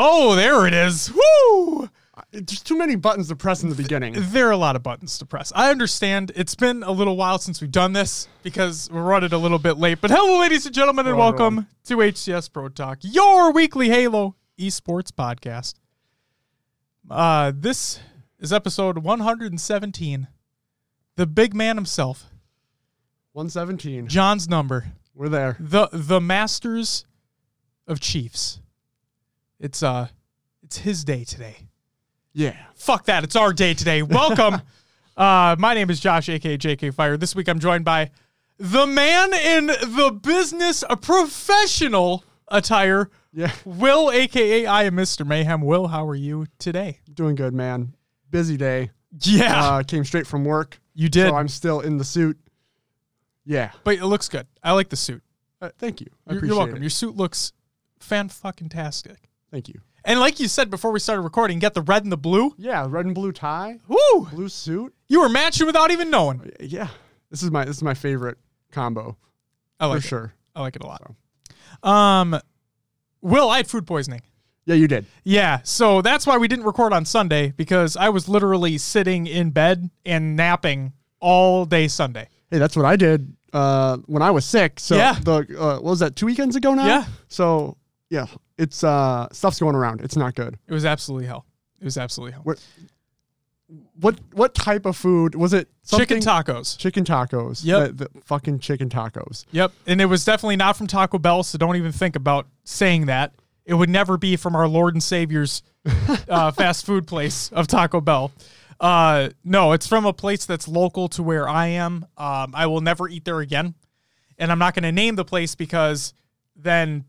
Oh, there it is. Woo! There's too many buttons to press in the beginning. There are a lot of buttons to press. I understand. It's been a little while since we've done this because we're running a little bit late. But hello, ladies and gentlemen, and Hello, welcome to HCS Pro Talk, your weekly Halo esports podcast. Uh, this is episode 117. The big man himself, 117. John's number, We're there. the the Masters of Chiefs. It's uh, it's his day today. Yeah. Fuck that. It's our day today. Welcome. uh, my name is Josh, aka JK Fire. This week I'm joined by the man in the business, a professional attire, Yeah. Will, aka I am Mr. Mayhem. Will, how are you today? Doing good, man. Busy day. Yeah, Uh, came straight from work. you did, So I'm still in the suit. Yeah. but it looks good. I like the suit. Uh, thank you. I You're, appreciate you're welcome. it. Your suit looks fan fucking tastic. Thank you. And like you said before we started recording, get the red and the blue. Yeah, red and blue tie, Woo! blue suit. You were matching without even knowing. Yeah. This is my this is my favorite combo I like for it. sure. I like it a lot. Um, Will, I had food poisoning. Yeah, you did. Yeah, so that's why we didn't record on Sunday because I was literally sitting in bed and napping all day Sunday. Hey, that's what I did uh, when I was sick. So Yeah. the uh, what was that two weekends ago now? Yeah. So yeah, it's uh stuff's going around. It's not good. It was absolutely hell. It was absolutely hell. What what what type of food was it? Chicken tacos. Chicken tacos. Yep. The, the fucking chicken tacos. Yep. And it was definitely not from Taco Bell, so don't even think about saying that. It would never be from our Lord and Savior's uh, fast food place of Taco Bell. Uh, no, it's from a place that's local to where I am. Um, I will never eat there again. And I'm not going to name the place because then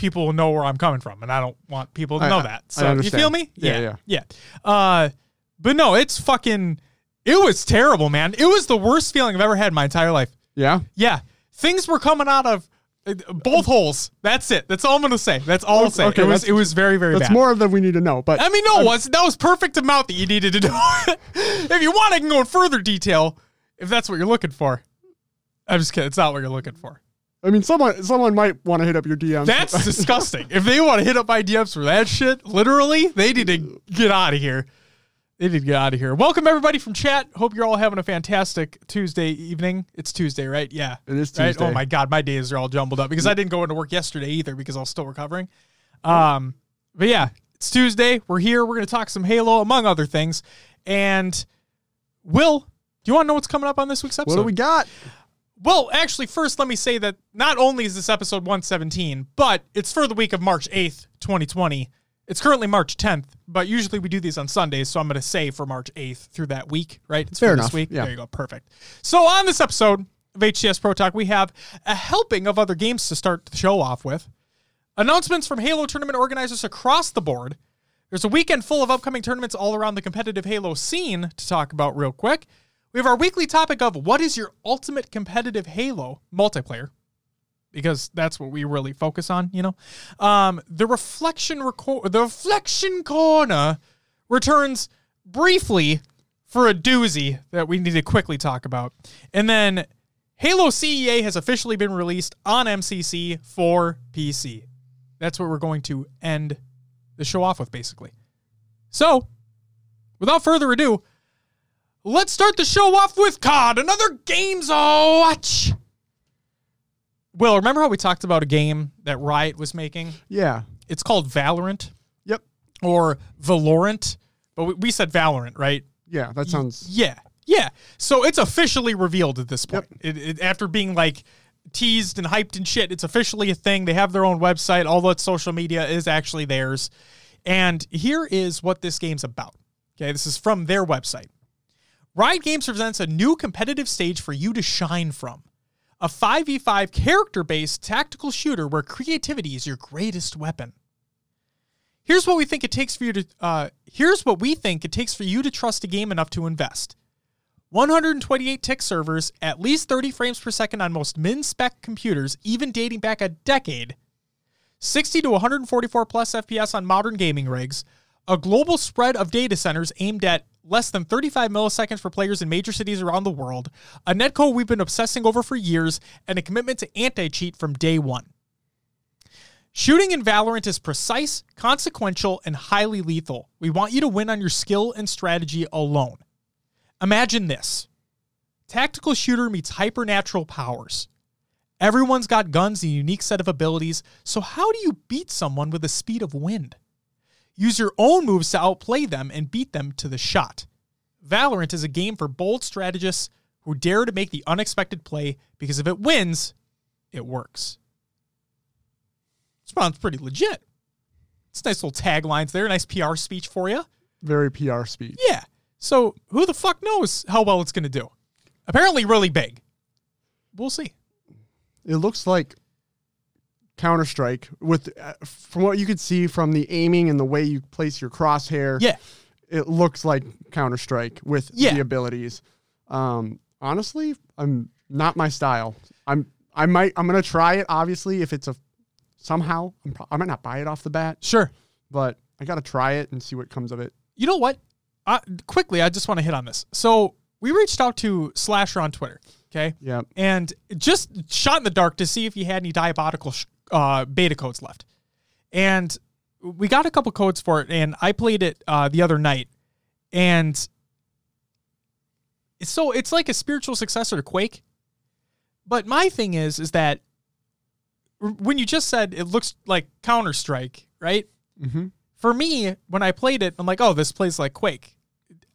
people will know where I'm coming from. And I don't want people to I- know that. So you feel me? Yeah, Yeah. Yeah. Uh, but no, it's fucking, it was terrible, man. It was the worst feeling I've ever had in my entire life. Yeah. Yeah, things were coming out of uh, both holes. That's it. That's all I'm gonna say. That's all I'll say. Okay, it was it was very very That's bad. more than we need to know. But I mean, no, was that was perfect amount that you needed to know. if you want, I can go in further detail if that's what you're looking for. I'm just kidding. It's not what you're looking for. I mean, someone someone might want to hit up your DMs. That's disgusting. If they want to hit up my DMs for that shit, literally, they need to get out of here. They need to get out of here. Welcome everybody from chat. Hope you're all having a fantastic Tuesday evening. It's Tuesday, right? Yeah. It is Right? Tuesday. Oh my god, my days are all jumbled up because I didn't go into work yesterday either because I was still recovering. Um, but yeah, it's Tuesday. We're here. We're gonna talk some Halo among other things. And Will, do you want to know what's coming up on this week's episode? what do we got? Well, actually, first, let me say that not only is this episode 117, but it's for the week of March 8th, 2020. It's currently March 10th, but usually we do these on Sundays, so I'm going to say for March 8th through that week, right? It's Fair for enough, This week. yeah. There you go. Perfect. So on this episode of HCS Pro Talk, we have a helping of other games to start the show off with, announcements from Halo tournament organizers across the board. There's a weekend full of upcoming tournaments all around the competitive Halo scene to talk about real quick. We have our weekly topic of what is your ultimate competitive Halo multiplayer? Because that's what we really focus on, you know. Um, the reflection record, the reflection corner returns briefly for a doozy that we need to quickly talk about, and then Halo CEA has officially been released on MCC for PC. That's what we're going to end the show off with, basically. So, without further ado, let's start the show off with COD, another Games Watch. Will, remember how we talked about a game that Riot was making? Yeah. It's called Valorant Yep. or Valorant, but we- we said Valorant, right? Yeah. That sounds. Yeah, yeah. So it's officially revealed at this point. It, it, after being like teased and hyped and shit, it's officially a thing. They have their own website. All that social media is actually theirs. And here is what this game's about. Okay, this is from their website. Riot Games presents a new competitive stage for you to shine from. A 5v5 character based tactical shooter where creativity is your greatest weapon. Here's what we think it takes for you to. Uh, here's what we think it takes for you to trust a game enough to invest. 128 tick servers, at least 30 frames per second on most min spec computers, even dating back a decade. 60 to 144 plus FPS on modern gaming rigs. A global spread of data centers aimed at less than 35 milliseconds for players in major cities around the world. A netcode we've been obsessing over for years, and a commitment to anti cheat from day one. Shooting in Valorant is precise, consequential, and highly lethal. We want you to win on your skill and strategy alone. Imagine this tactical shooter meets hypernatural powers. Everyone's got guns and a unique set of abilities, so how do you beat someone with the speed of wind? Use your own moves to outplay them and beat them to the shot. Valorant is a game for bold strategists who dare to make the unexpected play because if it wins, it works. Sounds pretty legit. It's nice little taglines there, nice PR speech for you. Very PR speech. Yeah. So who the fuck knows how well it's going to do? Apparently, really big. We'll see. It looks like Counter Strike with, uh, from what you could see from the aiming and the way you place your crosshair. Yeah. it looks like Counter Strike with Yeah. the abilities. Um, honestly, I'm not my style. I'm I might I'm gonna try it. Obviously, if it's a somehow I'm pro- I might not buy it off the bat, Sure. but I gotta try it and see what comes of it. You know what? Uh, quickly, I just want to hit on this. So we reached out to Slasher on Twitter. Okay. Yeah, and just shot in the dark to see if he had any diabolical sh- uh, beta codes left. And we got a couple codes for it, and I played it uh, the other night, and so it's like a spiritual successor to Quake. But my thing is, is that when you just said it looks like Counter Strike, right? mm-hmm. For me, when I played it, I'm like, oh, this plays like Quake.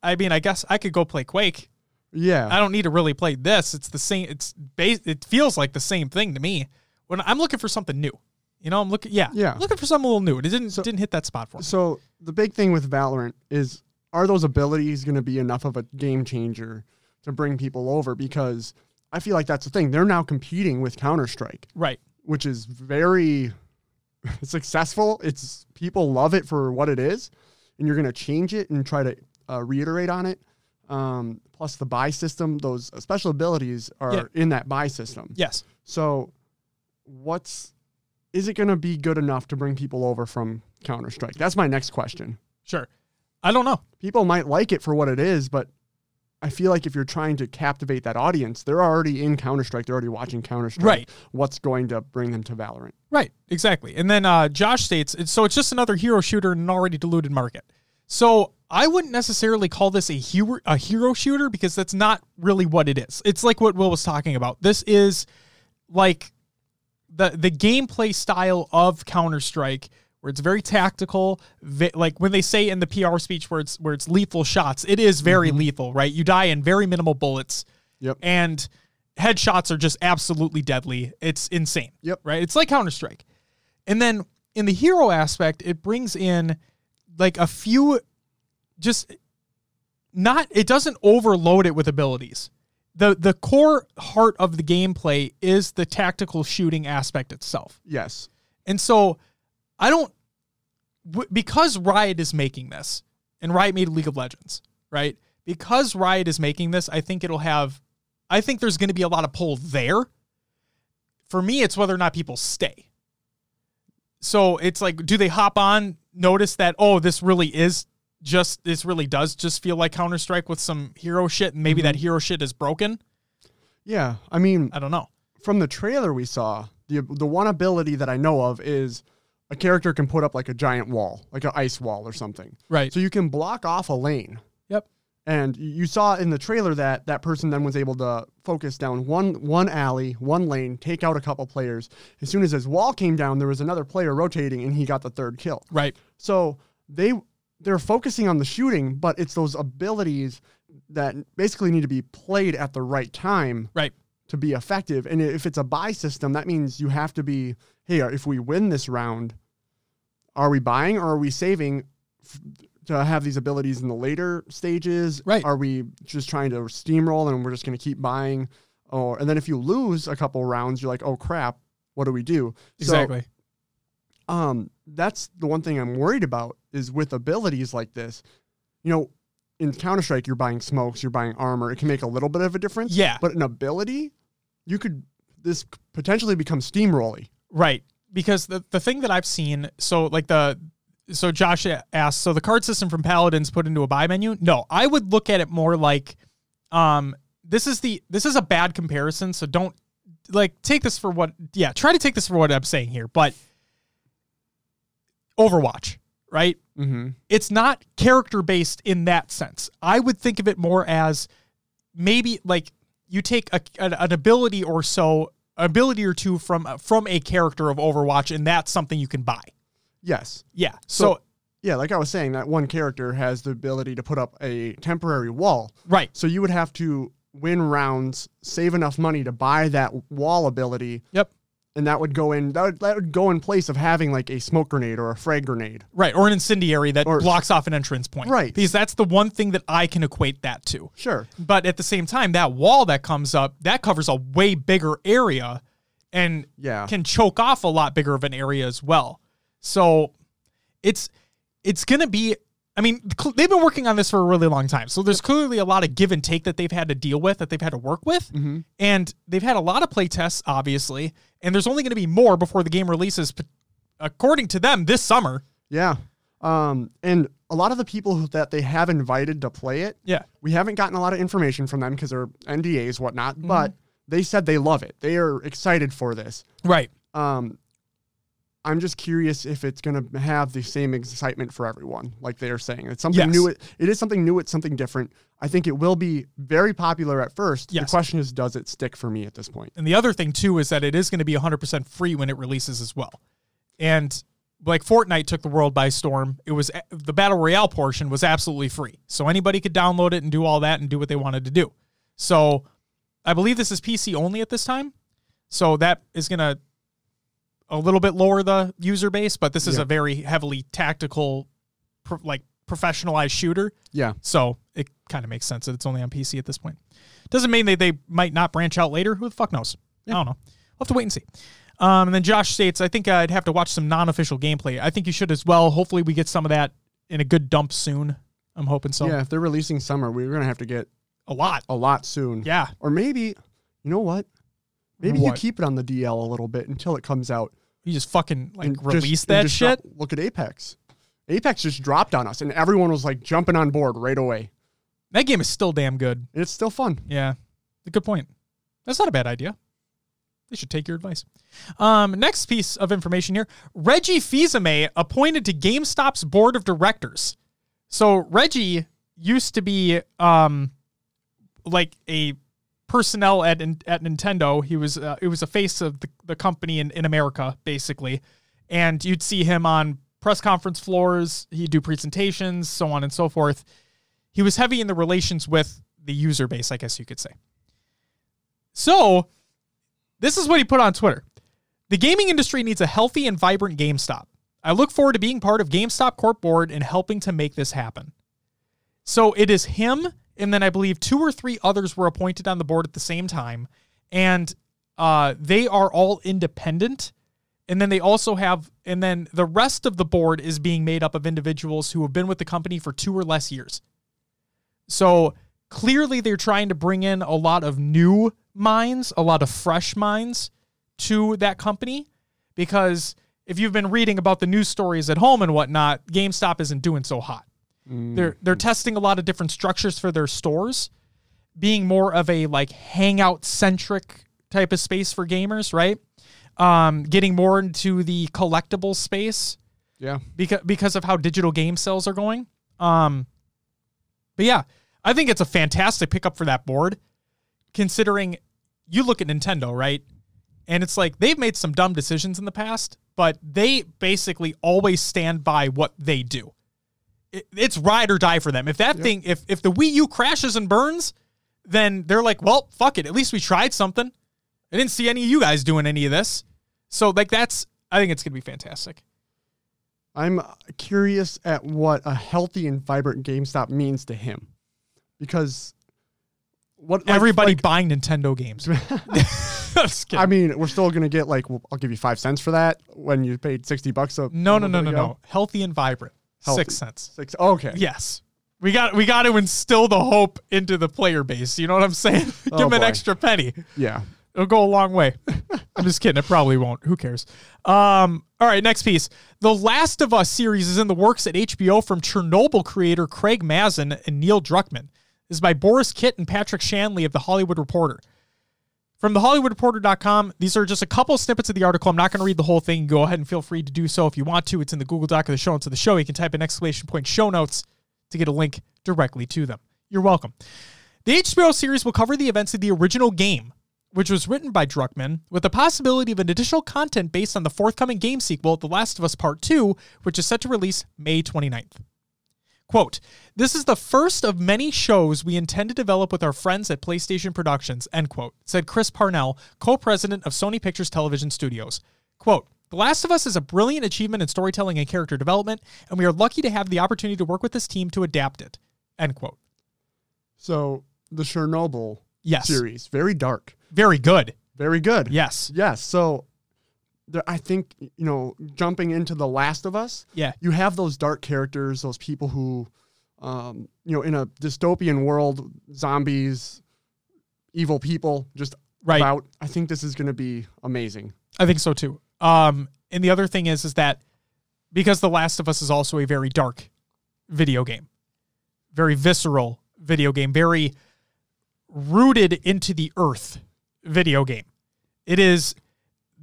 I mean, I guess I could go play Quake. yeah. I don't need to really play this. It's the same. It's base. It feels like the same thing to me. When I'm looking for something new, you know, I'm looking. Yeah, Yeah. looking for something a little new. And It didn't didn't hit that spot for me. So the big thing with Valorant is are those abilities going to be enough of a game changer to bring people over? Because I feel like that's the thing. They're now competing with Counter Strike, Right. which is very successful. It's people love it for what it is, and you're going to change it and try to uh, reiterate on it. Um, plus the buy system, those special abilities are Yeah. in that buy system. Yes. So, what's is it going to be good enough to bring people over from Counter Strike? That's my next question. Sure. I don't know. People might like it for what it is, but I feel like if you're trying to captivate that audience, they're already in Counter Strike. They're already watching Counter Strike. Right. What's going to bring them to Valorant? Right. Exactly. And then uh, Josh states so it's just another hero shooter in an already diluted market. So I wouldn't necessarily call this a hero a hero shooter because that's not really what it is. It's like what Will was talking about. This is like the the gameplay style of Counter Strike, where it's very tactical. vi- like when they say in the PR speech where it's where it's lethal shots, it is very mm-hmm. lethal, right? You die in very minimal bullets, Yep. and headshots are just absolutely deadly. It's insane, Yep. right? It's like Counter Strike, and then in the hero aspect, it brings in like a few, just not. It doesn't overload it with abilities the the core heart of the gameplay is the tactical shooting aspect itself. Yes. And so I don't w- because Riot is making this and Riot made League of Legends, right? Because Riot is making this, I think it'll have I think there's going to be a lot of pull there. For me, it's whether or not people stay. So it's like do they hop on, notice that oh, this really is just this really does just feel like Counter-Strike with some hero shit and maybe that mm-hmm. hero shit is broken? Yeah. I mean, I don't know. from the trailer we saw, the the one ability that I know of is a character can put up like a giant wall, like an ice wall or something. Right. So you can block off a lane. Yep. And you saw in the trailer that that person then was able to focus down one one alley, one lane, take out a couple players. As soon as his wall came down, there was another player rotating, and he got the third kill. Right. So they they're focusing on the shooting, but it's those abilities that basically need to be played at the right time Right. to be effective. And if it's a buy system, that means you have to be, hey, if we win this round, are we buying or are we saving f- to have these abilities in the later stages? Right. Are we just trying to steamroll and we're just going to keep buying? Or and then if you lose a couple rounds, you're like, oh crap, what do we do? So, Exactly. um, that's the one thing I'm worried about is with abilities like this. You know, in Counter Strike, you're buying smokes, you're buying armor. It can make a little bit of a difference. Yeah. But an ability, you could this potentially become steamrolly. Right. Because the, the thing that I've seen, so like the so Josh asked, so the card system from Paladins put into a buy menu? No, I would look at it more like um this is the this is a bad comparison, so don't like take this for what yeah, try to take this for what I'm saying here. But Overwatch, right? Mm-hmm. It's not character based in that sense. I would think of it more as maybe like you take a, an, an ability or so, ability or two from from a character of Overwatch, and that's something you can buy. Yes. Yeah. So, So- Yeah, like I was saying, that one character has the ability to put up a temporary wall. right. So you would have to win rounds, save enough money to buy that wall ability, Yep. And that would go in that would, that would go in place of having like a smoke grenade or a frag grenade. Right. Or an incendiary that Or- blocks off an entrance point. Right. Because that's the one thing that I can equate that to. Sure. But at the same time, that wall that comes up, that covers a way bigger area and Yeah. can choke off a lot bigger of an area as well. So it's it's going to be I mean, cl- they've been working on this for a really long time. So there's clearly a lot of give and take that they've had to deal with, that they've had to work with. Mm-hmm. And they've had a lot of play tests, obviously. And there's only going to be more before the game releases, according to them, this summer. Yeah. Um, and a lot of the people that they have invited to play it, Yeah. we haven't gotten a lot of information from them because they're NDAs, whatnot, Mm-hmm. but they said they love it. They are excited for this. Right. Um, I'm just curious if it's going to have the same excitement for everyone, like they're saying. It's something Yes. new. It, it is something new. It's something different. I think it will be very popular at first. Yes. The question is, does it stick for me at this point? And the other thing too is that it is going to be 100% free when it releases as well. And like Fortnite took the world by storm. It was eh, the battle royale portion was absolutely free. So anybody could download it and do all that and do what they wanted to do. So I believe this is PC only at this time. So that is going to a little bit lower the user base, but this is Yeah. a very heavily tactical like professionalized shooter. Yeah. So it kind of makes sense that it's only on PC at this point. Doesn't mean that they might not branch out later. Who the fuck knows? I don't know. We'll have to wait and see. Um, and then Josh states, I think I'd have to watch some non official gameplay. I think you should as well. Hopefully, we get some of that in a good dump soon. I'm hoping so. yeah. If they're releasing summer, we're going to have to get A lot. a lot soon. Yeah. Or maybe, you know what? Maybe you keep it on the DL a little bit until it comes out. You just fucking like and release and that shit. look at Apex. Apex just dropped on us, and everyone was like jumping on board right away. That game is still damn good. It's still fun. Yeah. Good point. That's not a bad idea. They should take your advice. Um, next piece of information here Reggie Fils-Aimé appointed to GameStop's board of directors. So Reggie used to be um, like a personnel at at Nintendo. He was uh, it was a face of the, the company in, in America basically, and you'd see him on press conference floors. He'd do presentations, so on and so forth. He was heavy in the relations with the user base, I guess you could say. So, this is what he put on Twitter. The gaming industry needs a healthy and vibrant GameStop. I look forward to being part of GameStop Corp board and helping to make this happen. So it is him, and then I believe two or three others were appointed on the board at the same time, and uh, they are all independent. And then they also have, and then the rest of the board is being made up of individuals who have been with the company for two or less years. So clearly they're trying to bring in a lot of new minds, a lot of fresh minds to that company because if you've been reading about the news stories at home and whatnot, GameStop isn't doing so hot. They're mm. they're testing a lot of different structures for their stores, being more of a like hangout centric type of space for gamers, right? Um, getting more into the collectible space Yeah. because because of how digital game sales are going. Um, but yeah, I think it's a fantastic pickup for that board, considering you look at Nintendo, right? And it's like they've made some dumb decisions in the past, but they basically always stand by what they do. It, it's ride or die for them. If that thing, if if the Wii U crashes and burns, then they're like, well, fuck it. At least we tried something. I didn't see any of you guys doing any of this. So like that's I think it's gonna be fantastic. I'm curious at what a healthy and vibrant GameStop means to him, because what like- Everybody like, buying Nintendo games. I'm just kidding. I mean, we're still gonna get like I'll give you five cents for that when you paid sixty bucks. A no, no, no, no, no. Healthy and vibrant. Healthy. Six cents. Six. Okay. Yes. We got we got to instill the hope into the player base. You know what I'm saying? Oh, give Oh, them an boy. extra penny. Yeah. It'll go a long way. I'm just kidding. It probably won't. Who cares? Um, all right, next piece. The Last of Us series is in the works at HBO from Chernobyl creator Craig Mazin and Neil Druckmann. This is by Borys Kit and Patrick Shanley of The Hollywood Reporter. from the hollywoodreporter.com these are just a couple snippets of the article i'm not going to read the whole thing go ahead and feel free to do so if you want to it's in the google doc or the show notes of the show you can type in exclamation point show notes to get a link directly to them you're welcome the hbo series will cover the events of the original game which was written by druckmann with the possibility of an additional content based on the forthcoming game sequel the last of us part 2 which is set to release may 29th Quote, this is the first of many shows we intend to develop with our friends at PlayStation Productions, end quote, said Chris Parnell, co president of Sony Pictures Television Studios. Quote, The Last of Us is a brilliant achievement in storytelling and character development, and we are lucky to have the opportunity to work with this team to adapt it, end quote. So the Chernobyl Yes. series, very dark, Very good. very good. Yes. Yes. So there, I think, you know, jumping into The Last of Us, Yeah. you have those dark characters, those people who, um, you know, in a dystopian world, zombies, evil people, just Right. about. I think this is going to be amazing. I think so too. Um, and the other thing is, is that because The Last of Us is also a very dark video game, very visceral video game, very rooted into the earth video game. It is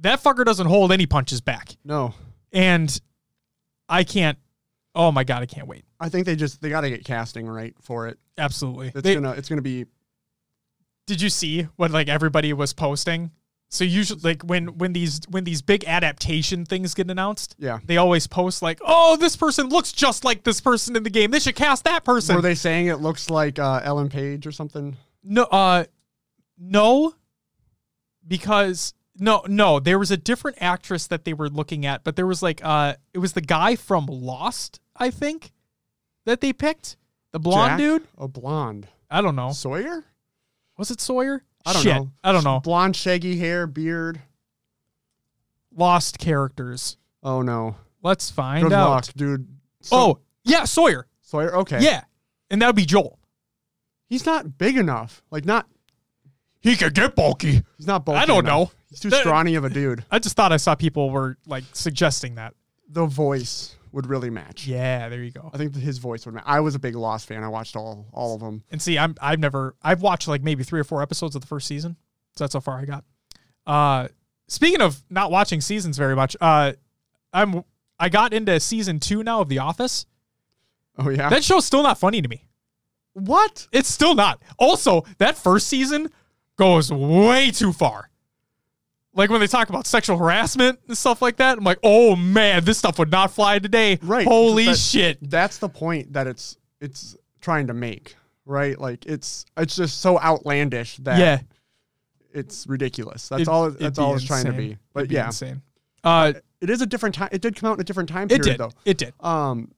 that fucker doesn't hold any punches back, No, and I can't. Oh my god, I can't wait. I think they just they got to get casting right for it. Absolutely. It's They- gonna it's gonna be did you see what like everybody was posting? So usually, like when when these when these big adaptation things get announced, yeah. they always post like, "Oh, this person looks just like this person in the game. They should cast that person." Were they saying it looks like uh, Ellen Page or something? no, uh, no, because no, no, there was a different actress that they were looking at, but there was like, uh, it was the guy from Lost, I think, that they picked, the blonde Jack? dude. A blonde. I don't know. Sawyer? Was it Sawyer? I don't Shit, know. I don't know. Blonde, shaggy hair, beard. Lost characters. Oh no. Let's find Good out. luck, dude. So- oh, yeah, Sawyer. Sawyer. Okay. Yeah, and that would be Joel. He's not big enough. Like not. He could get bulky. He's not bulky I don't enough. know. He's too That- scrawny of a dude. I just thought I saw people were like suggesting that. The voice would really match. Yeah, there you go. I think that his voice would match. I was a big Lost fan. I watched all all of them. And see, I'm I've never I've watched like maybe three or four episodes of the first season. So that's how far I got. Uh speaking of not watching seasons very much, uh I'm I got into season two now of The Office. Oh yeah. That show's still not funny to me. what? It's still not. Also, that first season goes way too far. Like when they talk about sexual harassment and stuff like that, I'm like, oh man, this stuff would not fly today. Right. Holy That- shit. That's the point that it's it's trying to make. Right. Like it's it's just so outlandish that yeah. it's ridiculous. That's It- all. That's all it's trying to be. But It'd be yeah, insane. Uh, it is a different time. It did come out in a different time it period did. though. It did. Um,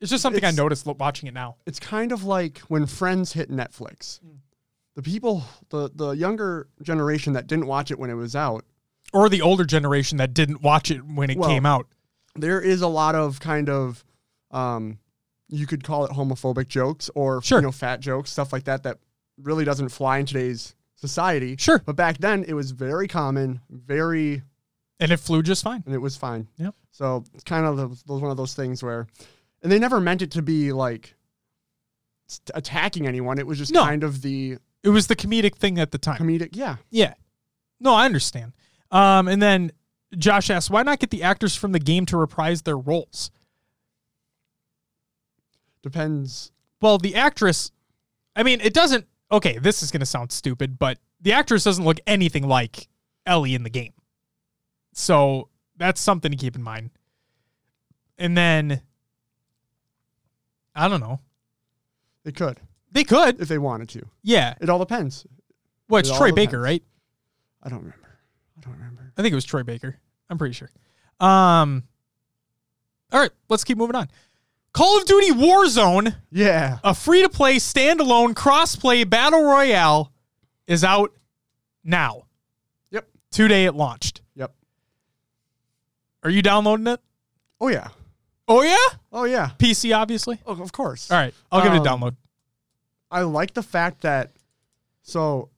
It's just something I noticed watching it now. it's kind of like when Friends hit Netflix. Hmm. The people, the the younger generation that didn't watch it when it was out, Or the older generation that didn't watch it when it Well, came out. there is a lot of kind of, um, you could call it homophobic jokes or Sure. you know fat jokes, stuff like that that really doesn't fly in today's society. Sure. But back then it was very common, very, And it flew just fine. and it was fine. Yep. So it's kind of those one of those things where, and they never meant it to be like attacking anyone. It was just No. kind of the It was the comedic thing at the time. comedic. Yeah. yeah. No, I understand. Um, and then Josh asks, why not get the actors from the game to reprise their roles? Depends. Well, the actress, I mean, it doesn't. Okay, this is going to sound stupid, but the actress doesn't look anything like Ellie in the game. So that's something to keep in mind. And then, I don't know. They could They could. if they wanted to. Yeah. It all depends. Well, it's It all Troy Baker, depends. right? I don't remember. I don't remember. I think it was Troy Baker. I'm pretty sure. Um, all right, let's keep moving on. Call of Duty Warzone, Yeah. a free to play standalone cross play battle royale, is out now. Yep. Today it launched. Yep. Are you downloading it? Oh yeah. Oh, yeah? Oh yeah. PC, obviously. Oh, of course. All right, I'll give it a Um, download. I like the fact that so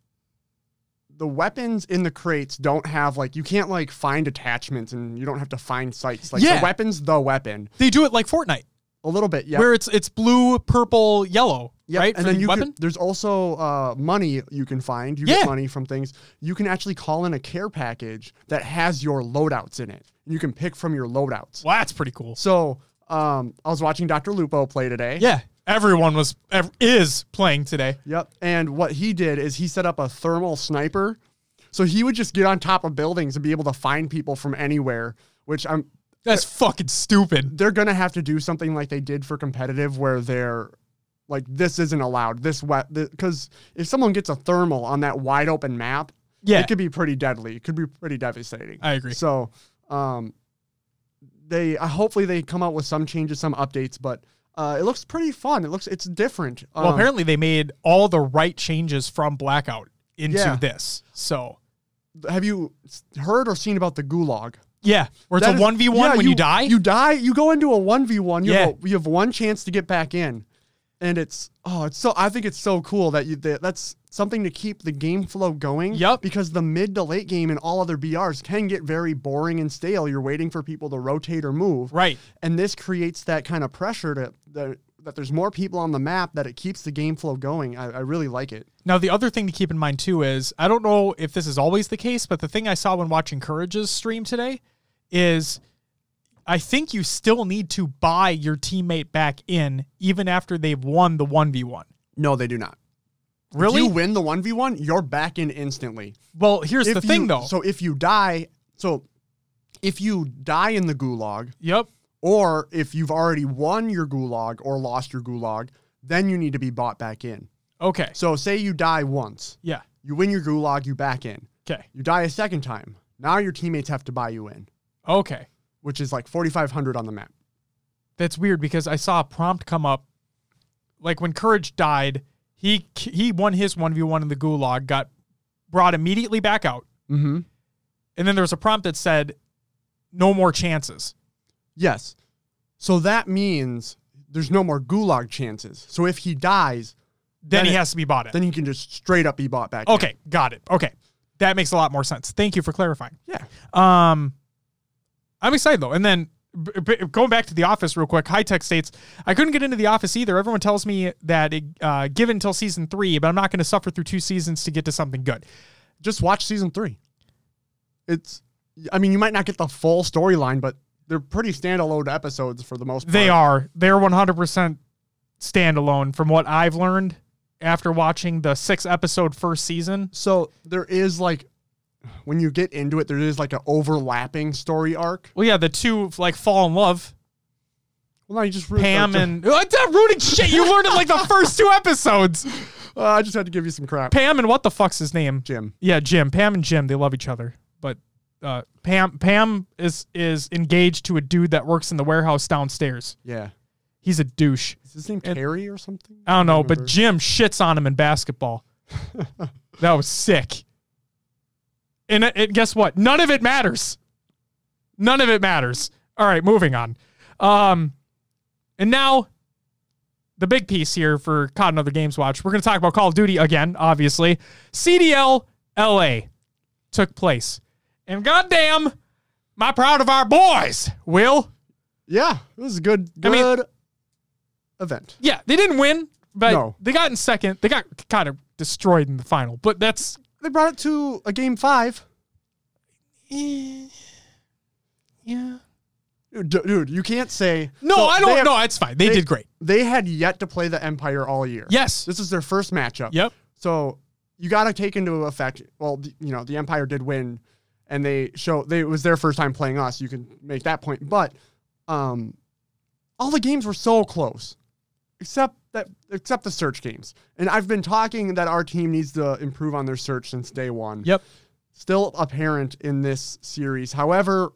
the weapons in the crates don't have like you can't like find attachments and you don't have to find sights. Like Yeah. the weapon's the weapon. They do it like Fortnite. A little bit, yeah. where it's it's blue, purple, yellow, Yep, right? And then the you weapon. can, there's also uh, money you can find. You Yeah. get money from things. You can actually call in a care package that has your loadouts in it. You can pick from your loadouts. well, that's pretty cool. So um, I was watching Dr. Lupo play today. Yeah, everyone was ev- is playing today. Yep. And what he did is he set up a thermal sniper. So he would just get on top of buildings and be able to find people from anywhere, which I'm That's fucking stupid. they're gonna have to do something like they did for competitive where they're like this isn't allowed. This wet because if someone gets a thermal on that wide open map, Yeah. it could be pretty deadly. It could be pretty devastating. I agree. So, um, they uh, hopefully they come out with some changes, some updates, but uh, it looks pretty fun. It looks it's different. Well, Um, apparently they made all the right changes from Blackout into Yeah. this. So have you heard or seen about the gulag? yeah, where it's That a one v one when you, die. You die. You go into a one v one. You Yeah. have a, you have one chance to get back in, and it's oh, it's so. I think it's so cool that you that, that's something to keep the game flow going. Yep. Because the mid to late game and all other BRs can get very boring and stale. You're waiting for people to rotate or move. right. And this creates that kind of pressure to that that there's more people on the map that it keeps the game flow going. I, I really like it. Now the other thing to keep in mind too is I don't know if this is always the case, but the thing I saw when watching Courage's stream today is I think you still need to buy your teammate back in even after they've won the one v one. No, they do not. Really? If you win the one v one, you're back in instantly. well, here's if the thing you- though. So if you die, so if you die in the gulag, yep. or if you've already won your gulag or lost your gulag, then you need to be bought back in. Okay. So say you die once, Yeah. you win your gulag, you back in. Okay. You die a second time. Now your teammates have to buy you in, Okay. Which is like 4500 on the map. That's weird because I saw a prompt come up like when Courage died, he he won his 1v1 in the gulag, got brought immediately back out. Mm-hmm. And then there was a prompt that said no more chances. Yes. So that means there's no more gulag chances. So if he dies, Then, Then he it- has to be bought in. then he can just straight up be bought back. in. Okay, got it. Okay. That makes a lot more sense. Thank you for clarifying. Yeah. Um, I'm excited though. And then b- b- going back to the office real quick, high tech states I couldn't get into the office either. Everyone tells me that it, uh, give it until season three, but I'm not going to suffer through two seasons to get to something good. just watch season three. It's, I mean, you might not get the full storyline, but they're pretty standalone episodes for the most part. They are. They're 100% standalone from what I've learned after watching the six episode first season. So there is like, when you get into it, there is like an overlapping story arc. Well, yeah, the two like fall in love. Well, no, you just really, Pam and that rooting shit? You learned it like the first two episodes. uh, I just had to give you some crap, Pam and what the fuck's his name? Jim. Yeah, Jim. Pam and Jim, they love each other. But uh, Pam Pam is is engaged to a dude that works in the warehouse downstairs. Yeah, He's a douche. is his name And- Terry or something? I don't know, but. Jim shits on him in basketball. that was sick. And, it, it- guess what? None of it matters. None of it matters. All right, moving on. Um, and now the big piece here for COD and Other Games Watch. We're going to talk about Call of Duty again, obviously. CDL LA took place. And goddamn, am I proud of our boys, Will. yeah, it was a good, I mean- good event. Yeah, they didn't win, but No. they got in second. They got kind of destroyed in the final, but that's They brought it to a game five. yeah. Dude, dude, you can't say No, So I don't have- know. It's fine. They, they- did great. They had yet to play the Empire all year. Yes. This is their first matchup. Yep. So you got to take into effect. Well, you know, the Empire did win, and they show they it was their first time playing us. You can make that point, but um, all the games were so close, except that except the search games. And I've been talking that our team needs to improve on their search since day one. Yep. Still apparent in this series. However,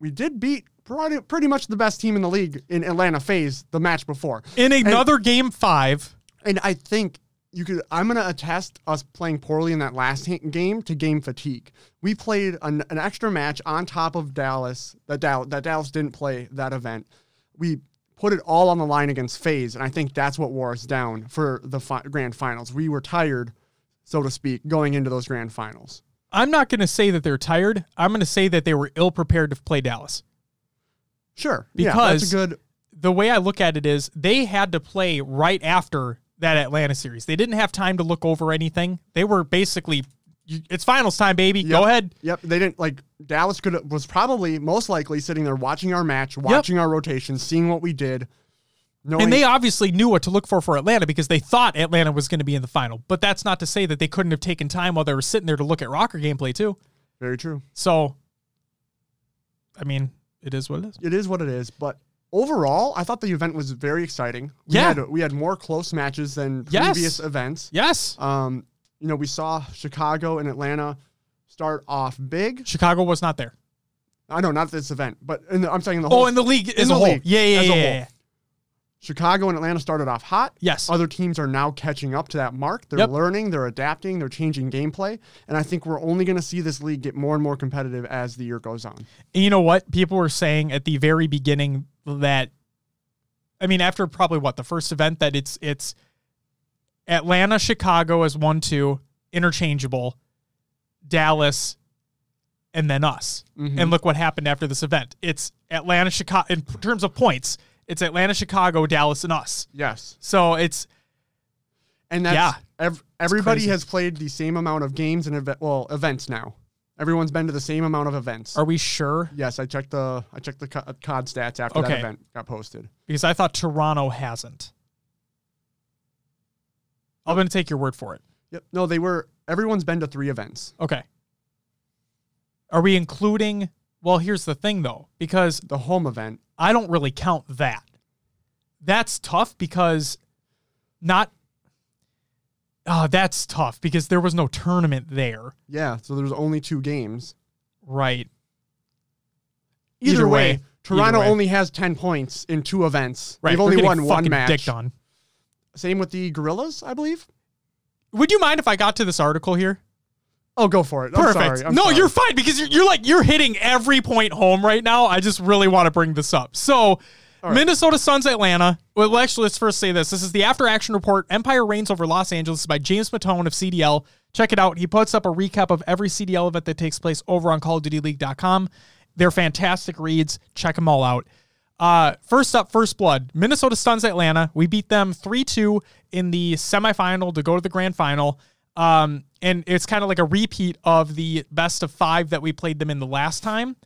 we did beat pretty, pretty much the best team in the league in Atlanta FaZe the match before. In another game five, And I think you could. I'm gonna attest us playing poorly in that last game to game fatigue. We played an, an extra match on top of Dallas. That Dallas that Dallas didn't play that event. We put it all on the line against FaZe, and I think that's what wore us down for the fi- grand finals. We were tired, so to speak, going into those grand finals. I'm not going to say that they're tired. I'm going to say that they were ill prepared to play Dallas. Sure, yeah, Because that's a good. the way I look at it is they had to play right after that Atlanta series. They didn't have time to look over anything. They were basically, it's finals time, baby. Go ahead. Yep, they didn't like Dallas could was probably most likely sitting there watching our match, watching our rotation, seeing what we did. Knowing, And they obviously knew what to look for for Atlanta because they thought Atlanta was going to be in the final. But that's not to say that they couldn't have taken time while they were sitting there to look at ROKKR gameplay too. very true. So, I mean, it is what it is. It is what it is, but overall, I thought the event was very exciting. We Yeah. had we had more close matches than Yes. previous events. Yes. Um, you know, we saw Chicago and Atlanta start off big. Chicago was not there. I know not this event, but in the, I'm saying in the oh, whole Oh, in the league as a whole. league, yeah, yeah, as a yeah, whole. yeah, yeah. Chicago and Atlanta started off hot. Yes. Other teams are now catching up to that mark. They're Yep. learning, they're adapting, they're changing gameplay, and I think we're only going to see this league get more and more competitive as the year goes on. And you know what? People were saying at the very beginning that I mean, after probably what, the first event that it's it's Atlanta, Chicago as one two, interchangeable, Dallas, and then us. Mhm. And look what happened after this event. It's Atlanta, Chicago in terms of points, it's Atlanta, Chicago, Dallas, and us. Yes. So it's And that's Yeah. ev- everybody has played the same amount of games and event well, events now. Everyone's been to the same amount of events. are we sure? yes, I checked the I checked the COD stats after that event got posted. Because I thought Toronto hasn't. I'm gonna take your word for it. Yep. No, they were everyone's been to 3 events. Okay. Are we including? Well, here's the thing though, because The home event. I don't really count that. That's tough because not. Oh, that's tough because there was no tournament there. Yeah, so there's only 2 games. Right. Either, way. Toronto Either way. only has 10 points in two events. Right. They've We're only getting won one fucking match. dicked on. Same with the Gorillas, I believe. Would you mind if I got to this article here? Oh, go for it. I'm Perfect. sorry. No, sorry. you're fine because you're, you're like you're hitting every point home right now. I just really want to bring this up. So, right. Minnesota Suns Atlanta. Well, actually, let's first say this. This is the after action report. Empire reigns over Los Angeles by James Matone of CDL. Check it out. He puts up a recap of every CDL event that takes place over on CallOfDutyLeague.com. They're fantastic reads. Check them all out. Uh, first up, First Blood. Minnesota stuns Atlanta. We beat them 3 2 in the semifinal to go to the grand final. Um, and it's kind of like a repeat of the best of five that we played them in the last time.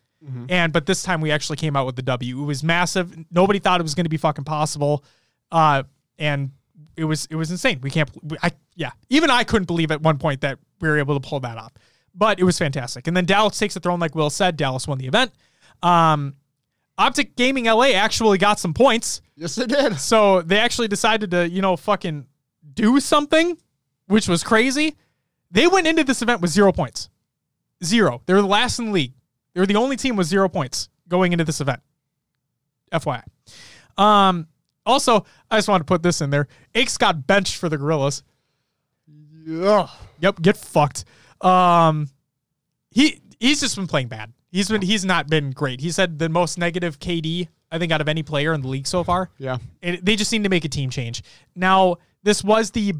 And but this time we actually came out with the W. It was massive. Nobody thought it was going to be fucking possible. Uh, and it was it was insane. We can't. I yeah. Even I couldn't believe at one point that we were able to pull that off. But it was fantastic. And then Dallas takes the throne, like Will said. Dallas won the event. Um, Optic Gaming LA actually got some points. Yes, it did. So they actually decided to, you know, fucking do something, which was crazy. They went into this event with zero points. Zero. They were the last in the league. They were the only team with zero points going into this event. FYI. Um, also, I just wanted to put this in there. Aches got benched for the Gorillas. Yeah. Yep, get fucked. Um, he he's just been playing bad. He's been he's not been great. He said the most negative KD I think out of any player in the league so far. Yeah. And they just need to make a team change. Now, this was the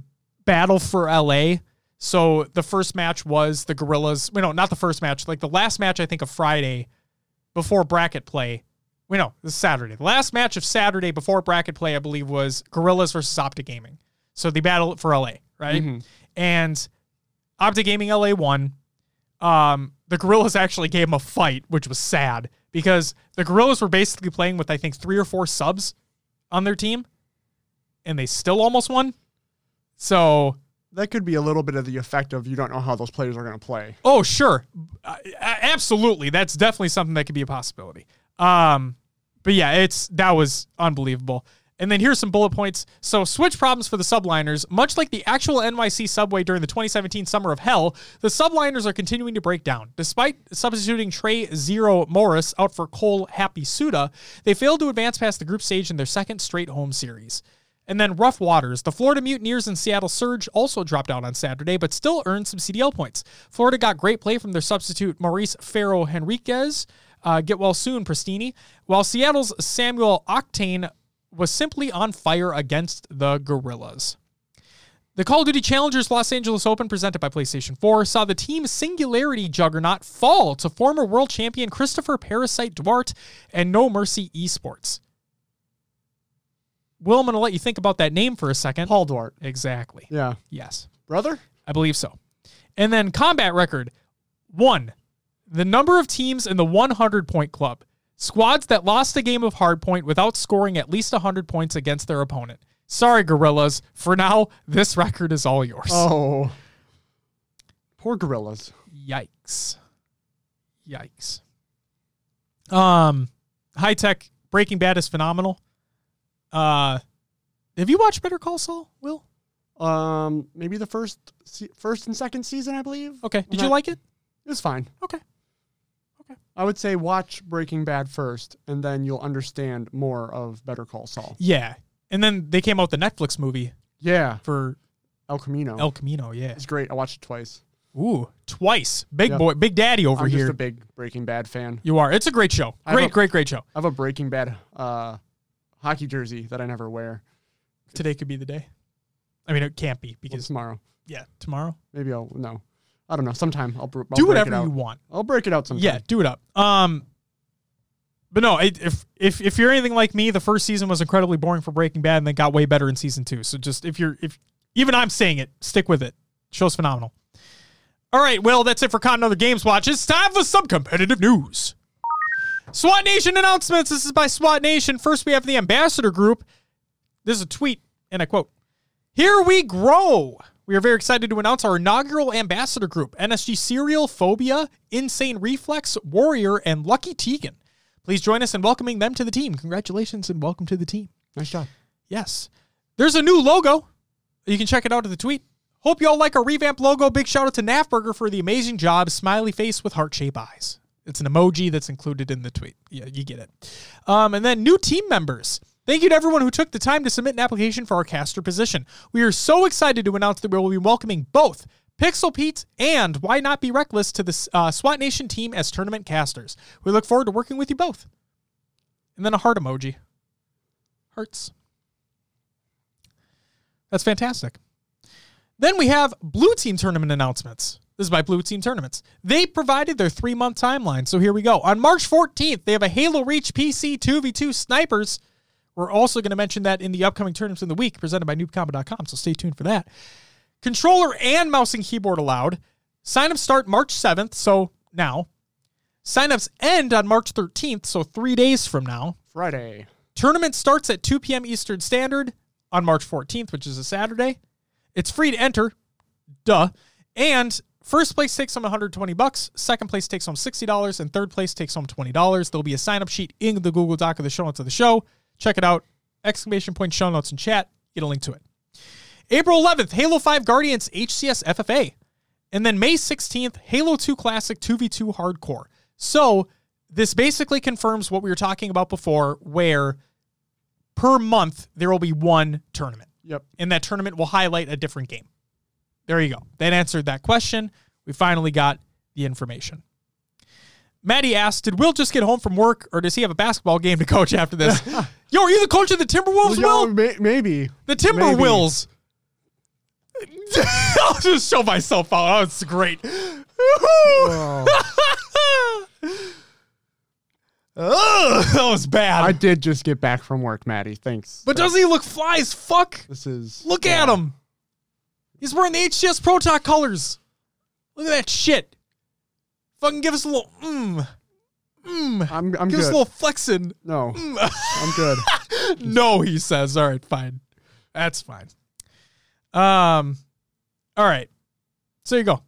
battle for LA. So the first match was the Gorillas. Wait, know, not the first match. Like the last match, I think, of Friday before bracket play. We know this is Saturday. The last match of Saturday before bracket play, I believe, was Gorillas versus Optic Gaming. So the battle for LA, right? And Optic Gaming LA won. Um, the Gorillas actually gave them a fight, which was sad because the Gorillas were basically playing with I think three or four subs on their team, and they still almost won. So, That could be a little bit of the effect of you don't know how those players are going to play. oh sure, Uh, absolutely, that's definitely something that could be a possibility. Um, but yeah, it's that was unbelievable. And then here's some bullet points. So, switch problems for the subliners. Much like the actual NYC subway during the 2017 Summer of Hell, the subliners are continuing to break down. Despite substituting Trey Zero Morris out for Cole Happy Suda, they failed to advance past the group stage in their second straight home series. And then Rough Waters. The Florida Mutineers and Seattle Surge also dropped out on Saturday, but still earned some CDL points. Florida got great play from their substitute Maurice Ferro Henriquez. Uh, get well soon, Prestinni. While Seattle's Samuel Octane was simply on fire against the Gorillas. The Call of Duty Challengers Los Angeles Open, presented by PlayStation 4, saw the team Singularity juggernaut fall to former world champion Christopher Parasite Duarte and No Mercy Esports. Will, I'm going to let you think about that name for a second. Paul Dwart. Exactly. Yeah. Yes, Brother? I believe so. And then combat record one, the number of teams in the 100 point club. Squads that lost a game of hardpoint without scoring at least 100 points against their opponent. Sorry, Gorillas. For now, this record is all yours. Oh. Poor gorillas. Yikes. Yikes. Um, high tech Breaking Bad is phenomenal. Uh, have you watched Better Call Saul, Will? Um, maybe the first first and second season, I believe. Okay. Did you Not- like it? It was fine. Okay. I would say watch Breaking Bad first, and then you'll understand more of Better Call Saul. Yeah. And then they came out with the Netflix movie Yeah, for El Camino. El Camino. Yeah. it's great. I watched it twice. Ooh, twice. Big Yep. boy, big daddy over here. I'm here. just a big Breaking Bad fan. you are. It's a great show. Great, a- great, great show. I have a Breaking Bad uh, hockey jersey that I never wear. Today could be the day. I mean, it can't be Well, because tomorrow, yeah, tomorrow. maybe I'll no. I don't know. Sometime I'll, br- I'll Do whatever you want. I'll break it out sometime. Yeah, do it up. Um, but no, it, if if if you're anything like me, the first season was incredibly boring for Breaking Bad, and then got way better in season two. So just if you're if even I'm saying it, stick with it. Show's phenomenal. All right, well that's it for Con Other Games Watch. It's time for some competitive news. SWAT Nation announcements. This is by SWAT Nation. First, we have the Ambassador Group. This is a tweet, and I quote: "Here we grow." We are very excited to announce our inaugural ambassador group NSG Serial, Phobia, Insane Reflex, Warrior, and Lucky Tegan. Please join us in welcoming them to the team. Congratulations and welcome to the team. Nice job. Yes. There's a new logo. You can check it out in the tweet. Hope you all like our revamped logo. Big shout out to Nafburger for the amazing job. Smiley face with heart shaped eyes. It's an emoji that's included in the tweet. Yeah, you get it. Um, and then new team members. Thank you to everyone who took the time to submit an application for our caster position. We are so excited to announce that we will be welcoming both Pixel Pete and Why Not Be Reckless to the uh, SWAT Nation team as tournament casters. We look forward to working with you both. And then a heart emoji. Hearts. That's fantastic. Then we have Blue Team tournament announcements. This is by Blue Team Tournaments. They provided their three month timeline. So here we go. On March 14th, they have a Halo Reach PC 2v2 snipers. We're also going to mention that in the upcoming tournaments in the week presented by noobcombo.com. So stay tuned for that. Controller and mouse and keyboard allowed. Signups start March 7th. So now. Signups end on March 13th. So three days from now. Friday. Tournament starts at 2 p.m. Eastern Standard on March 14th, which is a Saturday. It's free to enter. Duh. And first place takes home 120 bucks, second place takes home $60, and third place takes home $20. There'll be a sign up sheet in the Google Doc of the show notes of the show. Check it out. Exclamation point show notes in chat. Get a link to it. April 11th, Halo 5 Guardians HCS FFA. And then May 16th, Halo 2 Classic 2v2 Hardcore. So this basically confirms what we were talking about before, where per month there will be one tournament, Yep. and that tournament will highlight a different game. There you go. That answered that question. We finally got the information. Maddie asked, "Did Will just get home from work, or does he have a basketball game to coach after this?" Yo, are you the coach of the Timberwolves, Yo, Will? may- maybe. The Timber maybe. Wills. I'll just show myself out. Oh, it's great. Oh. Ugh, that was bad. I did just get back from work, Maddie. Thanks. but doesn't he look fly as fuck? this is Look yeah. at him. He's wearing the HCS Pro Talk colors. Look at that shit. Fucking give us a little mmm. Mmm. I'm I'm Give us a little flexing. no, Mm. I'm good. no, he says. All right, fine. That's fine. Um, all right. So you go.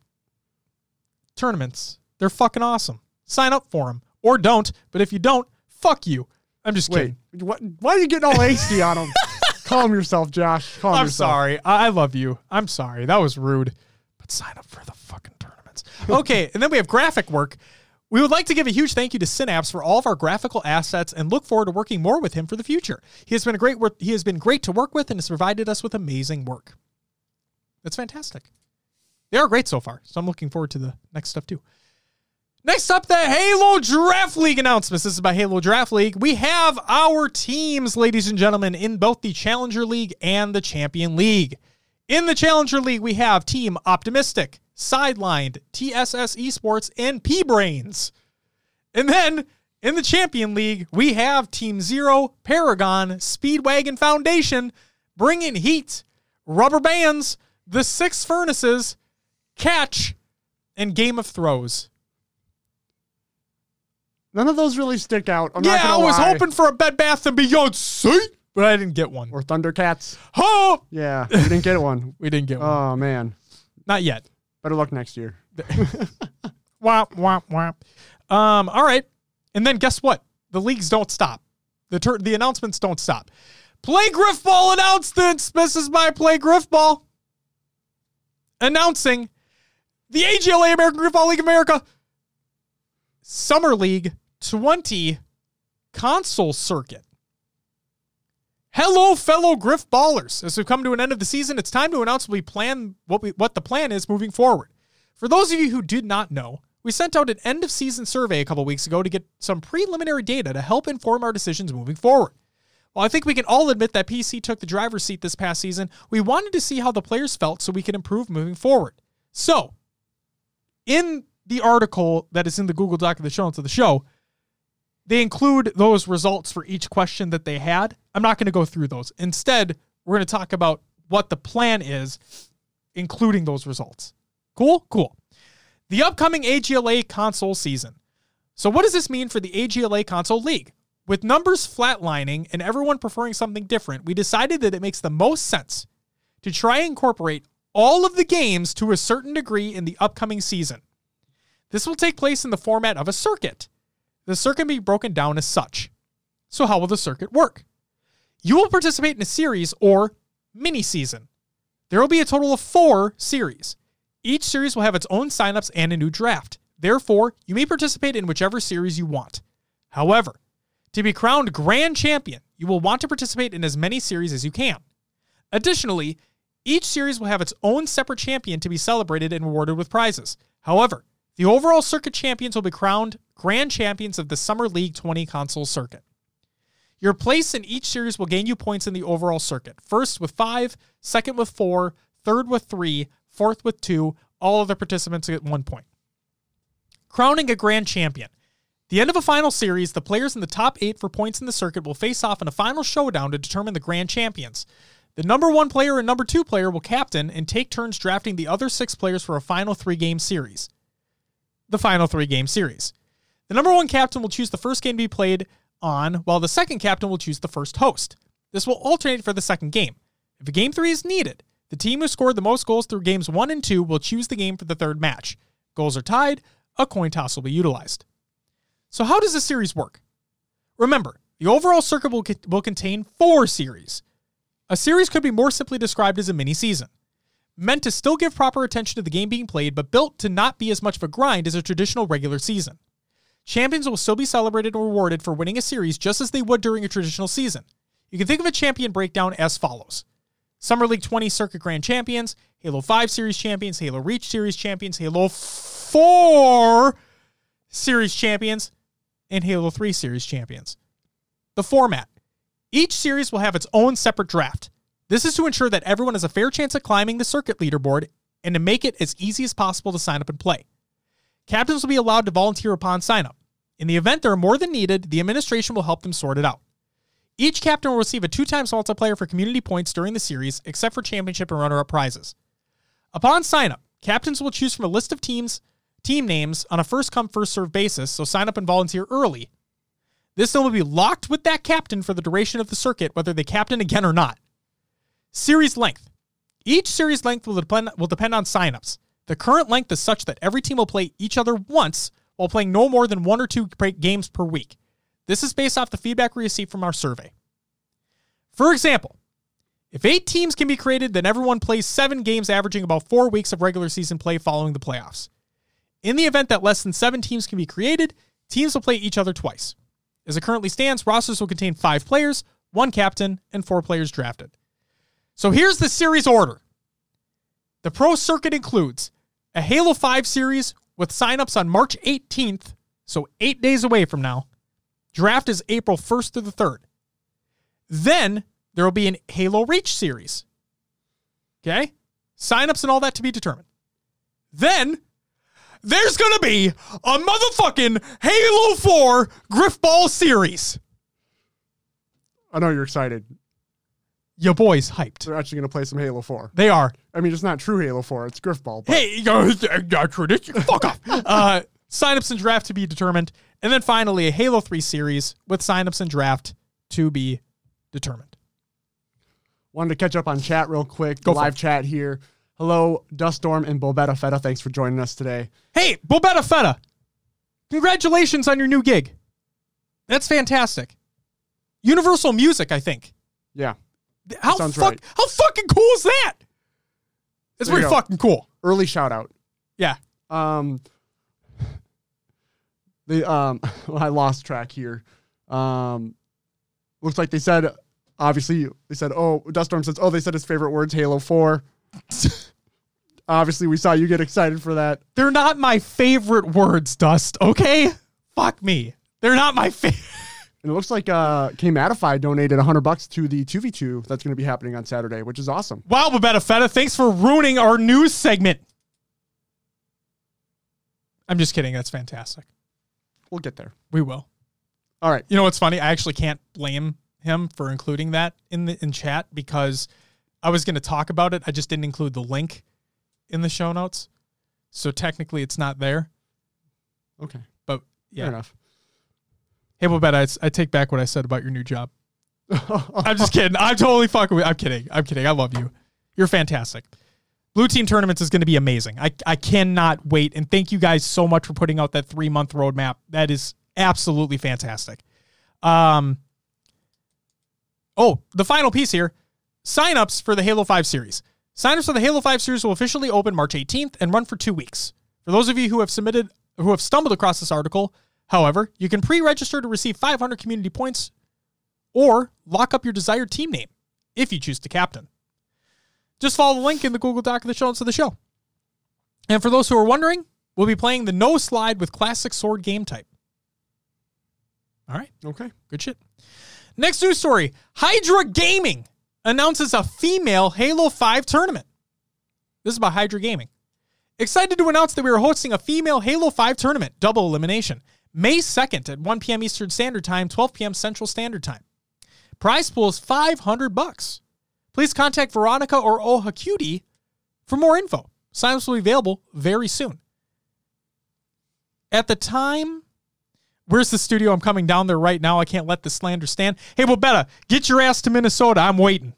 Tournaments. They're fucking awesome. Sign up for them or don't. But if you don't, fuck you. I'm just Wait, kidding. what? Why are you getting all angsty on him? Calm yourself, Josh. Calm I'm yourself. sorry. I love you. I'm sorry. That was rude. But sign up for the fucking. Okay, and then we have graphic work. We would like to give a huge thank you to Synapse for all of our graphical assets and look forward to working more with him for the future. He has been a great work he has been great to work with and has provided us with amazing work. That's fantastic. They are great so far. So I'm looking forward to the next stuff too. Next up, the Halo Draft League announcements. This is by Halo Draft League. We have our teams, ladies and gentlemen, in both the Challenger League and the Champion League. In the Challenger League, we have Team Optimistic, Sidelined, TSS Esports, and P Brains. And then In the Champion League, we have Team Zero, Paragon, Speedwagon Foundation, Bringing Heat, Rubber Bands, The Six Furnaces, Catch, and Game of Throws. None of those really stick out. I'm yeah, I was lie. hoping for a Bed Bath and Beyond suit, but I didn't get one. Or Thundercats. Oh, Yeah, we didn't get one. we didn't get one. Oh man, Not yet. Better luck next year. Womp womp womp. Um, all right. And then guess what? The leagues don't stop. The tur- the announcements don't stop. Play Griffball announcements. This is my Play Griffball. Announcing the AGLA American Griffball League America Summer League 20 console circuit. Hello, fellow Griff ballers. As we've come to an end of the season, it's time to announce what we plan what we what the plan is moving forward. For those of you who did not know, we sent out an end of season survey a couple weeks ago to get some preliminary data to help inform our decisions moving forward. While I think we can all admit that PC took the driver's seat this past season, we wanted to see how the players felt so we could improve moving forward. So, in the article that is in the Google Doc of the show notes of the show, they include those results for each question that they had. I'm not going to go through those. Instead, we're going to talk about what the plan is, including those results. Cool? Cool. The upcoming AGLA console season. So, what does this mean for the AGLA console league? With numbers flatlining and everyone preferring something different, we decided that it makes the most sense to try and incorporate all of the games to a certain degree in the upcoming season. This will take place in the format of a circuit. The circuit can be broken down as such. So, how will the circuit work? You will participate in a series or mini season. There will be a total of four series. Each series will have its own signups and a new draft. Therefore, you may participate in whichever series you want. However, to be crowned grand champion, you will want to participate in as many series as you can. Additionally, each series will have its own separate champion to be celebrated and rewarded with prizes. However, the overall circuit champions will be crowned grand champions of the Summer League 20 console circuit. Your place in each series will gain you points in the overall circuit. First with five, second with four, third with three, fourth with two. All other participants get one point. Crowning a grand champion. The end of a final series, the players in the top eight for points in the circuit will face off in a final showdown to determine the grand champions. The number one player and number two player will captain and take turns drafting the other six players for a final three game series. The final three game series. The number one captain will choose the first game to be played on, while the second captain will choose the first host. This will alternate for the second game. If a game three is needed, the team who scored the most goals through games one and two will choose the game for the third match. Goals are tied, a coin toss will be utilized. So, how does the series work? Remember, the overall circuit will, will contain four series. A series could be more simply described as a mini season, meant to still give proper attention to the game being played, but built to not be as much of a grind as a traditional regular season. Champions will still be celebrated and rewarded for winning a series just as they would during a traditional season. You can think of a champion breakdown as follows Summer League 20 Circuit Grand Champions, Halo 5 Series Champions, Halo Reach Series Champions, Halo 4 Series Champions, and Halo 3 Series Champions. The format each series will have its own separate draft. This is to ensure that everyone has a fair chance at climbing the circuit leaderboard and to make it as easy as possible to sign up and play. Captains will be allowed to volunteer upon sign up. In the event there are more than needed, the administration will help them sort it out. Each captain will receive a two times multiplier for community points during the series, except for championship and runner up prizes. Upon sign up, captains will choose from a list of teams, team names on a first come, first served basis, so sign up and volunteer early. This then will be locked with that captain for the duration of the circuit, whether they captain again or not. Series length. Each series length will depend, will depend on signups. The current length is such that every team will play each other once while playing no more than one or two games per week. This is based off the feedback we received from our survey. For example, if eight teams can be created, then everyone plays seven games, averaging about four weeks of regular season play following the playoffs. In the event that less than seven teams can be created, teams will play each other twice. As it currently stands, rosters will contain five players, one captain, and four players drafted. So here's the series order. The pro circuit includes a Halo 5 series with signups on March 18th, so eight days away from now. Draft is April 1st through the 3rd. Then there will be an Halo Reach series. Okay? Signups and all that to be determined. Then there's gonna be a motherfucking Halo 4 Griffball series. I know you're excited. Your boy's hyped. They're actually going to play some Halo 4. They are. I mean, it's not true Halo 4. It's Griffball. But Hey, got tradition. Fuck off. Uh, signups and draft to be determined, and then finally a Halo 3 series with signups and draft to be determined. Wanted to catch up on chat real quick. Go live chat here. Hello, Duststorm and Bobetta Feta. Thanks for joining us today. Hey, Bobetta Feta, congratulations on your new gig. That's fantastic. Universal Music, I think. Yeah. How sounds fuck, right. How fucking cool is that? It's There pretty fucking cool. Early shout out. Yeah. Um, the um, I lost track here. Um, looks like they said, obviously, they said, oh, Duststorm says, oh, they said his favorite words, Halo 4. obviously, we saw you get excited for that. They're not my favorite words, Dust, okay? Fuck me. They're not my favorite. And it looks like uh, K Matify donated 100 bucks to the 2v2 that's going to be happening on Saturday, which is awesome. Wow, Babetta Feta, thanks for ruining our news segment. I'm just kidding. That's fantastic. We'll get there. We will. All right. You know what's funny? I actually can't blame him for including that in the in chat because I was going to talk about it. I just didn't include the link in the show notes. So technically it's not there. Okay. But Fair yeah. enough. Hey, Babetta, I, I take back what I said about your new job. I'm just kidding. I'm totally fucking with I'm kidding. I'm kidding. I love you. You're fantastic. Blue Team Tournaments is going to be amazing. I, I cannot wait. And thank you guys so much for putting out that three month roadmap. That is absolutely fantastic. Um, oh, the final piece here signups for the Halo 5 series. Signups for the Halo 5 series will officially open March 18th and run for two weeks. For those of you who have submitted, who have stumbled across this article, however, you can pre register to receive 500 community points or lock up your desired team name if you choose to captain. Just follow the link in the Google Doc of the show notes of the show. And for those who are wondering, we'll be playing the no slide with classic sword game type. All right, Okay. good shit. Next news story Hydra Gaming announces a female Halo 5 tournament. This is about Hydra Gaming. Excited to announce that we are hosting a female Halo 5 tournament, double elimination, May 2nd at 1 p.m. Eastern Standard Time, 12 p.m. Central Standard Time. Prize pool is 500 bucks. Please contact Veronica or Oha Cutie for more info. Signups will be available very soon. At the time, where's the studio? I'm coming down there right now. I can't let the slander stand. Hey, Bobetta, get your ass to Minnesota. I'm waiting.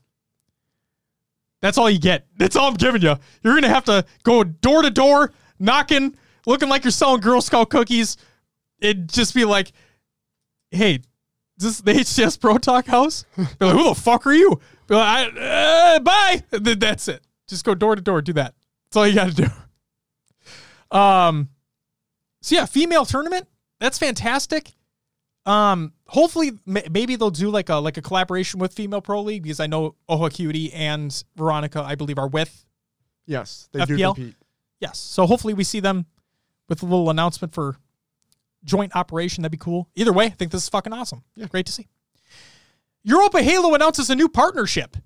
That's all you get. That's all I'm giving you. You're gonna have to go door to door, knocking, looking like you're selling Girl Scout cookies. It'd just be like, "Hey, is this the HCS Pro Talk house?" Be like, "Who the fuck are you?" Be like, I, uh, "Bye." That's it. Just go door to door. Do that. That's all you got to do. Um. So yeah, female tournament. That's fantastic. Um, hopefully, ma- maybe they'll do like a like a collaboration with Female Pro League because I know Oha Cutie and Veronica, I believe, are with. Yes, they do compete. Yes, so hopefully we see them with a little announcement for joint operation. That'd be cool. Either way, I think this is fucking awesome. Yeah. Great to see. Europa Halo announces a new partnership.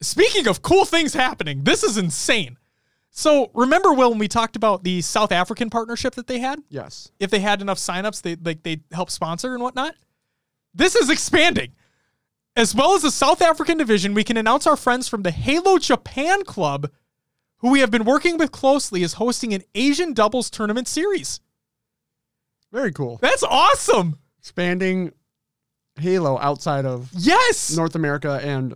Speaking of cool things happening, this is insane. So remember, Will, when we talked about the South African partnership that they had? Yes. if they had enough signups, they like they help sponsor and whatnot. This is expanding. As well as the South African division, we can announce our friends from the Halo Japan Club, who we have been working with closely, is hosting an Asian doubles tournament series. Very cool. That's awesome. Expanding Halo outside of Yes. North America and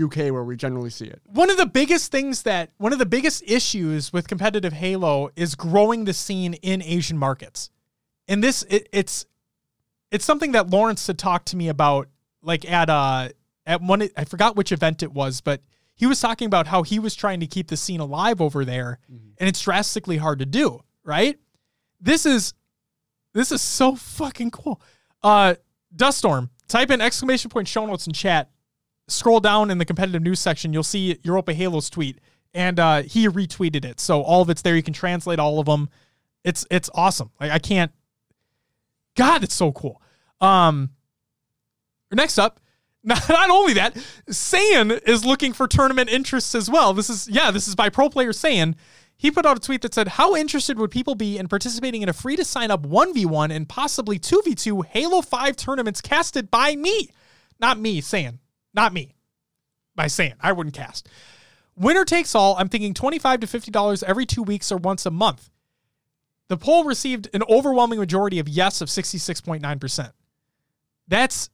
UK where we generally see it. one of the biggest things that one of the biggest issues with competitive Halo is growing the scene in Asian markets. And this it, it's it's something that Lawrence had talked to me about like at uh at one I forgot which event it was, but he was talking about how he was trying to keep the scene alive over there and it's drastically hard to do, right? This is this is so fucking cool. Uh Duststorm, type in exclamation point show notes in chat scroll down in the competitive news section, you'll see Europa Halo's tweet, and uh, he retweeted it. So all of it's there. You can translate all of them. It's it's awesome. Like I can't. God, it's so cool. Um, next up, not, not only that, Saiyan is looking for tournament interests as well. This is yeah, this is by pro player Saiyan. He put out a tweet that said, How interested would people be in participating in a free to sign up 1v1 and possibly 2v2 Halo 5 tournaments casted by me? Not me saying, not me. By saying, I wouldn't cast. Winner takes all. I'm thinking 25 to $50 every two weeks or once a month. The poll received an overwhelming majority of yes of 66.9%. That's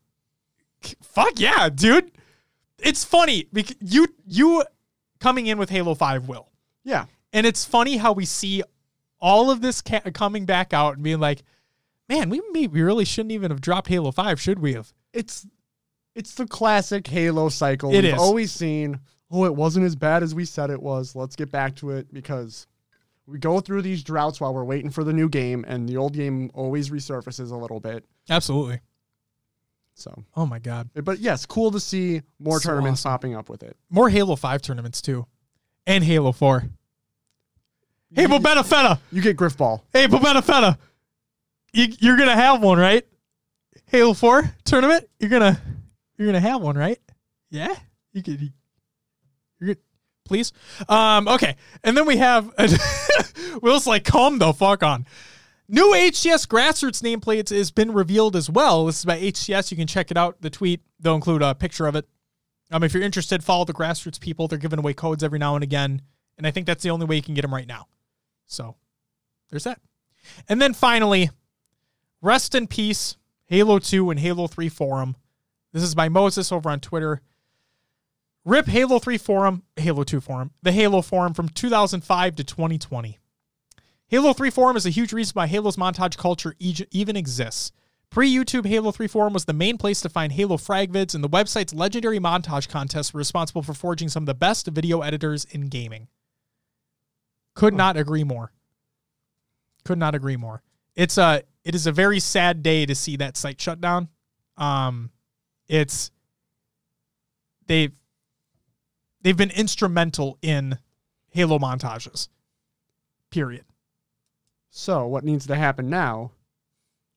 fuck yeah, dude. It's funny you you coming in with Halo 5 will. Yeah. And it's funny how we see all of this ca- coming back out and being like, man, we maybe really shouldn't even have dropped Halo 5, should we have? It's it's the classic Halo cycle. It We've is. always seen, oh, it wasn't as bad as we said it was. Let's get back to it because we go through these droughts while we're waiting for the new game, and the old game always resurfaces a little bit. Absolutely. So, Oh my god. but yes, cool to see more So tournaments awesome. popping up with it. More Halo 5 tournaments too. And Halo 4. Hey, Bobetta Fetta. You get Griff Ball. Hey, Bobetta Fetta. You, you're gonna have one, right? Halo 4 tournament? You're gonna you're gonna have one, right? Yeah? You could you're good. Please? Um, okay. And then we have Will's like, calm the fuck on. New HCS grassroots nameplates has been revealed as well. This is by HCS. You can check it out. The tweet, they'll include a picture of it. Um, if you're interested, follow the grassroots people. They're giving away codes every now and again. And I think that's the only way you can get them right now. So there's that. And then finally, rest in peace, Halo 2 and Halo 3 forum. This is by Moses over on Twitter. Rip Halo 3 forum, Halo 2 forum, the Halo forum from 2005 to 2020. Halo 3 forum is a huge reason why Halo's montage culture even exists. Pre YouTube, Halo 3 forum was the main place to find Halo frag vids, and the website's legendary montage contests were responsible for forging some of the best video editors in gaming. Could not agree more. Could not agree more. It's a it is a very sad day to see that site shut down. Um, it's they've they've been instrumental in Halo montages. Period. So, what needs to happen now?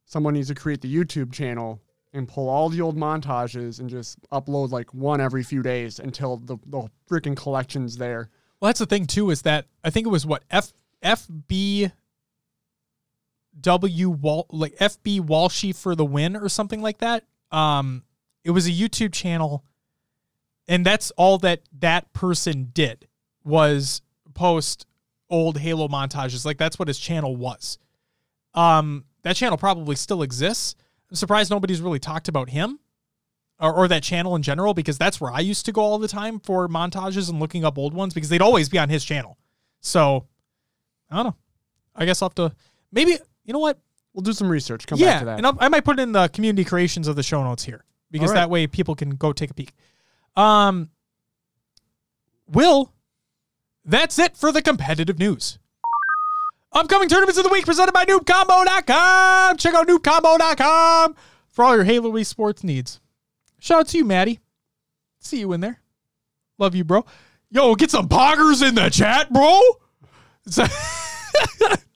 Someone needs to create the YouTube channel and pull all the old montages and just upload like one every few days until the, the freaking collection's there. Well, that's the thing too is that I think it was what F FB W like FB Walshy for the win or something like that. Um, it was a YouTube channel, and that's all that that person did was post old Halo montages. Like that's what his channel was. Um, that channel probably still exists. I'm surprised nobody's really talked about him or, or that channel in general because that's where I used to go all the time for montages and looking up old ones because they'd always be on his channel. So I don't know. I guess I'll have to maybe you know what? We'll do some research. Come yeah, back to that. and I'll, I might put it in the community creations of the show notes here because right. that way people can go take a peek. Um, Will, that's it for the competitive news. Upcoming tournaments of the week presented by NoobCombo.com. Check out NoobCombo.com for all your Halo esports needs. Shout out to you, Maddie. See you in there. Love you, bro. Yo, get some poggers in the chat, bro.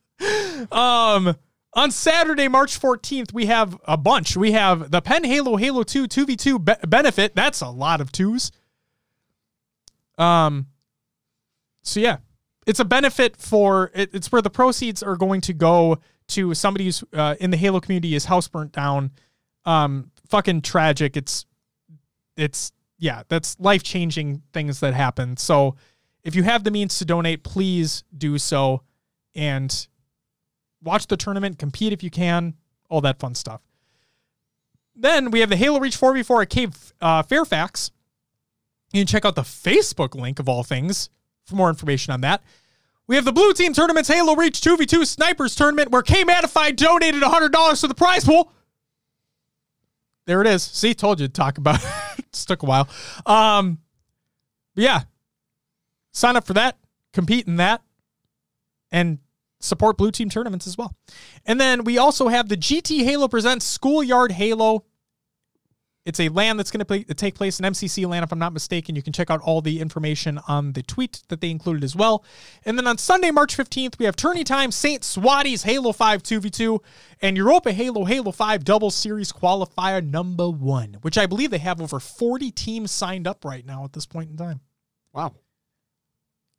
Um, on Saturday, March 14th, we have a bunch. We have the Pen Halo Halo 2 2v2 be- benefit. That's a lot of twos. Um, so yeah, it's a benefit for it, it's where the proceeds are going to go to somebody who's uh, in the Halo community. His house burnt down. Um, fucking tragic. It's it's yeah, that's life changing things that happen. So if you have the means to donate, please do so and watch the tournament, compete if you can, all that fun stuff. Then we have the Halo Reach 4v4 at Cave uh, Fairfax. You can check out the Facebook link of all things for more information on that. We have the Blue Team Tournament's Halo Reach 2v2 Snipers Tournament where K Matified donated $100 to the prize pool. There it is. See, told you to talk about it. Took a while. Um, yeah, sign up for that, compete in that, and support blue team tournaments as well. And then we also have the GT Halo presents Schoolyard Halo. It's a land that's going to take place in MCC land, if I'm not mistaken. You can check out all the information on the tweet that they included as well. And then on Sunday, March 15th, we have Tourney Time St. Swati's Halo 5 2v2 and Europa Halo Halo 5 Double Series Qualifier number one, which I believe they have over 40 teams signed up right now at this point in time. wow.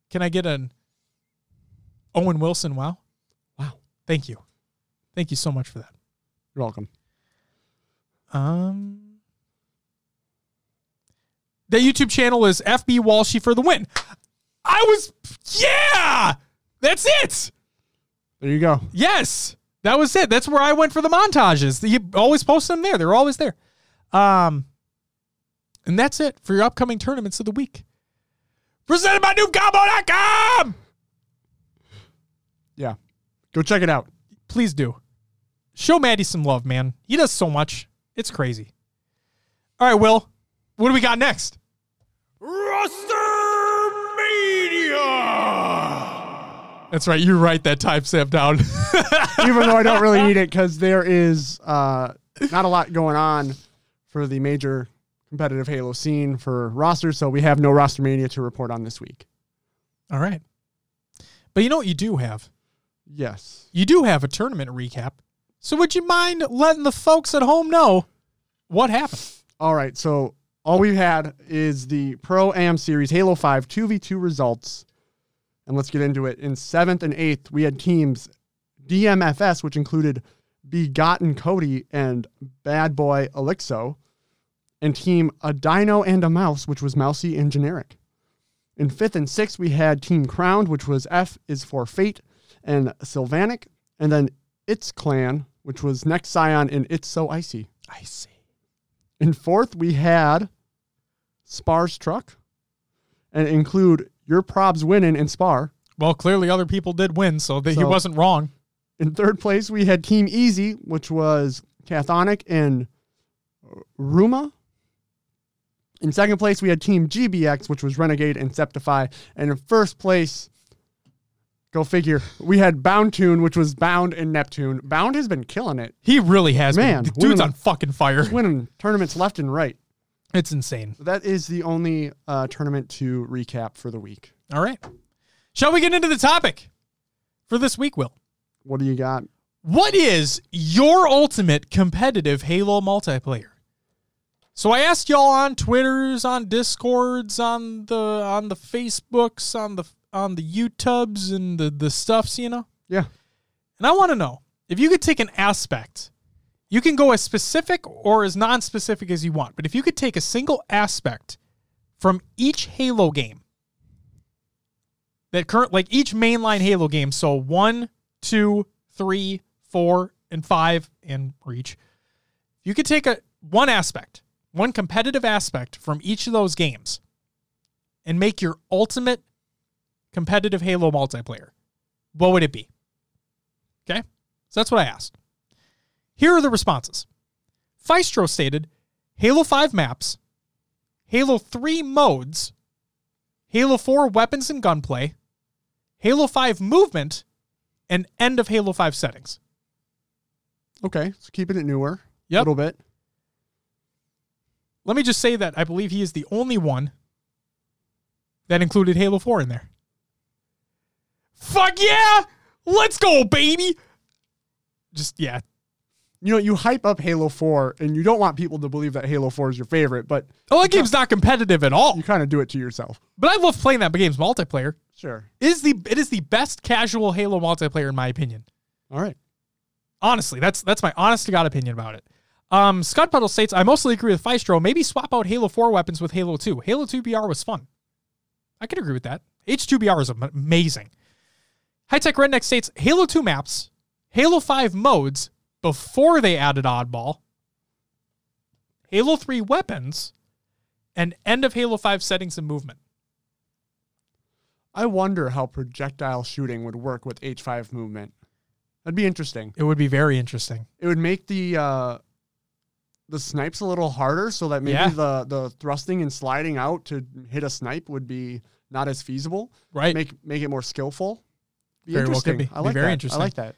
Can I get an Owen Wilson, wow. Wow. Thank you. Thank you so much for that. You're welcome. Um The YouTube channel is FB Walshy for the win. I was yeah! That's it. There you go. Yes. That was it. That's where I went for the montages. You always post them there. They're always there. Um and that's it for your upcoming tournaments of the week. Presented by NoobCombo.com! Yeah. Go check it out. Please do. Show Maddie some love, man. He does so much. It's crazy. All right, Will. What do we got next? Roster Mania. That's right. You write that timestamp down. Even though I don't really need it because there is uh, not a lot going on for the major competitive Halo scene for rosters, so we have no roster mania to report on this week. All right. But you know what you do have? Yes. You do have a tournament recap. So would you mind letting the folks at home know what happened? All right. So all we've had is the Pro Am Series Halo 5 2v2 results. And let's get into it. In seventh and eighth, we had teams DMFS, which included Begotten Cody and Bad Boy Elixo, and team A Dino and a Mouse, which was Mousy and Generic. In fifth and sixth, we had Team Crowned, which was F is for Fate and Sylvanic, and then It's Clan, which was Next Scion and It's So Icy. Icy. In fourth, we had Spar's Truck, and include Your Probs Winning and Spar. Well, clearly other people did win, so, that he wasn't wrong. In third place, we had Team Easy, which was Cathonic and Ruma. In second place, we had Team GBX, which was Renegade and Septify. And in first place, go figure, we had Bound Tune, which was Bound and Neptune. Bound has been killing it, He really has Man, been. The dude's winning- on fucking fire. winning tournaments left and right. It's insane. That is the only uh, tournament to recap for the week. All right. Shall we get into the topic for this week, Will? What do you got? What is your ultimate competitive Halo multiplayer? So I asked y'all on Twitters, on Discords, on the on the Facebooks, on the on the YouTubes and the the stuffs, you know. Yeah. And I want to know if you could take an aspect. You can go as specific or as non-specific as you want, but if you could take a single aspect from each Halo game that current like each mainline Halo game, so one, two, three, four, and five, and reach. You could take a one aspect, one competitive aspect from each of those games, and make your ultimate competitive Halo multiplayer. What would it be? Okay, so that's what I asked. Here are the responses. Feistro stated Halo 5 maps, Halo 3 modes, Halo 4 weapons and gunplay, Halo 5 movement, and end of Halo 5 settings. Okay, so keeping it newer a Yep. little bit. Let me just say that I believe he is the only one that included Halo 4 in there. Fuck yeah! Let's go, baby! Just, yeah. You know, you hype up Halo 4 and you don't want people to believe that Halo 4 is your favorite, but Oh, that game's not competitive at all. you kind of do it to yourself. But I love playing that game's multiplayer. Sure. It is the it is the best casual Halo multiplayer in my opinion. All right. Honestly, that's that's my honest to god opinion about it. Um, Scott Puddle states, I mostly agree with Feistro. Maybe swap out Halo 4 weapons with Halo 2. Halo 2 BR was fun. I can agree with that. H2BR is amazing. High Tech Redneck states Halo 2 maps, Halo 5 modes before they added Oddball, Halo 3 weapons, and end of Halo 5 settings and movement. I wonder how projectile shooting would work with H5 movement. That'd be interesting. It would be very interesting. It would make the uh, the snipes a little harder so that maybe Yeah. the, the thrusting and sliding out to hit a snipe would be not as feasible. Right. Make make it more skillful. Be Very well interesting. be. I like very that. interesting. I like that.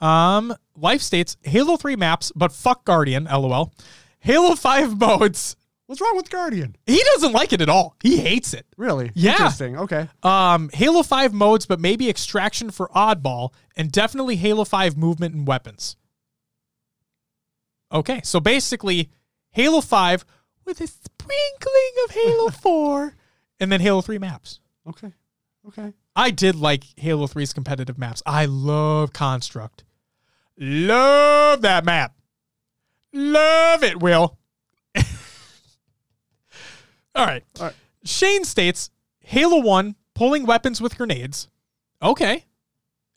Um, Life states Halo 3 maps, but fuck Guardian, lol. Halo 5 modes. What's wrong with Guardian? He doesn't like it at all. He hates it. Really? Yeah. Interesting. Okay. Um, Halo 5 modes, but maybe extraction for oddball, and definitely Halo 5 movement and weapons. Okay, so basically Halo 5 with a sprinkling of Halo 4, and then Halo 3 maps. Okay. Okay. I did like Halo 3's competitive maps. I love Construct. Love that map. Love it, Will. All right. All right. Shane states Halo 1 pulling weapons with grenades. Okay.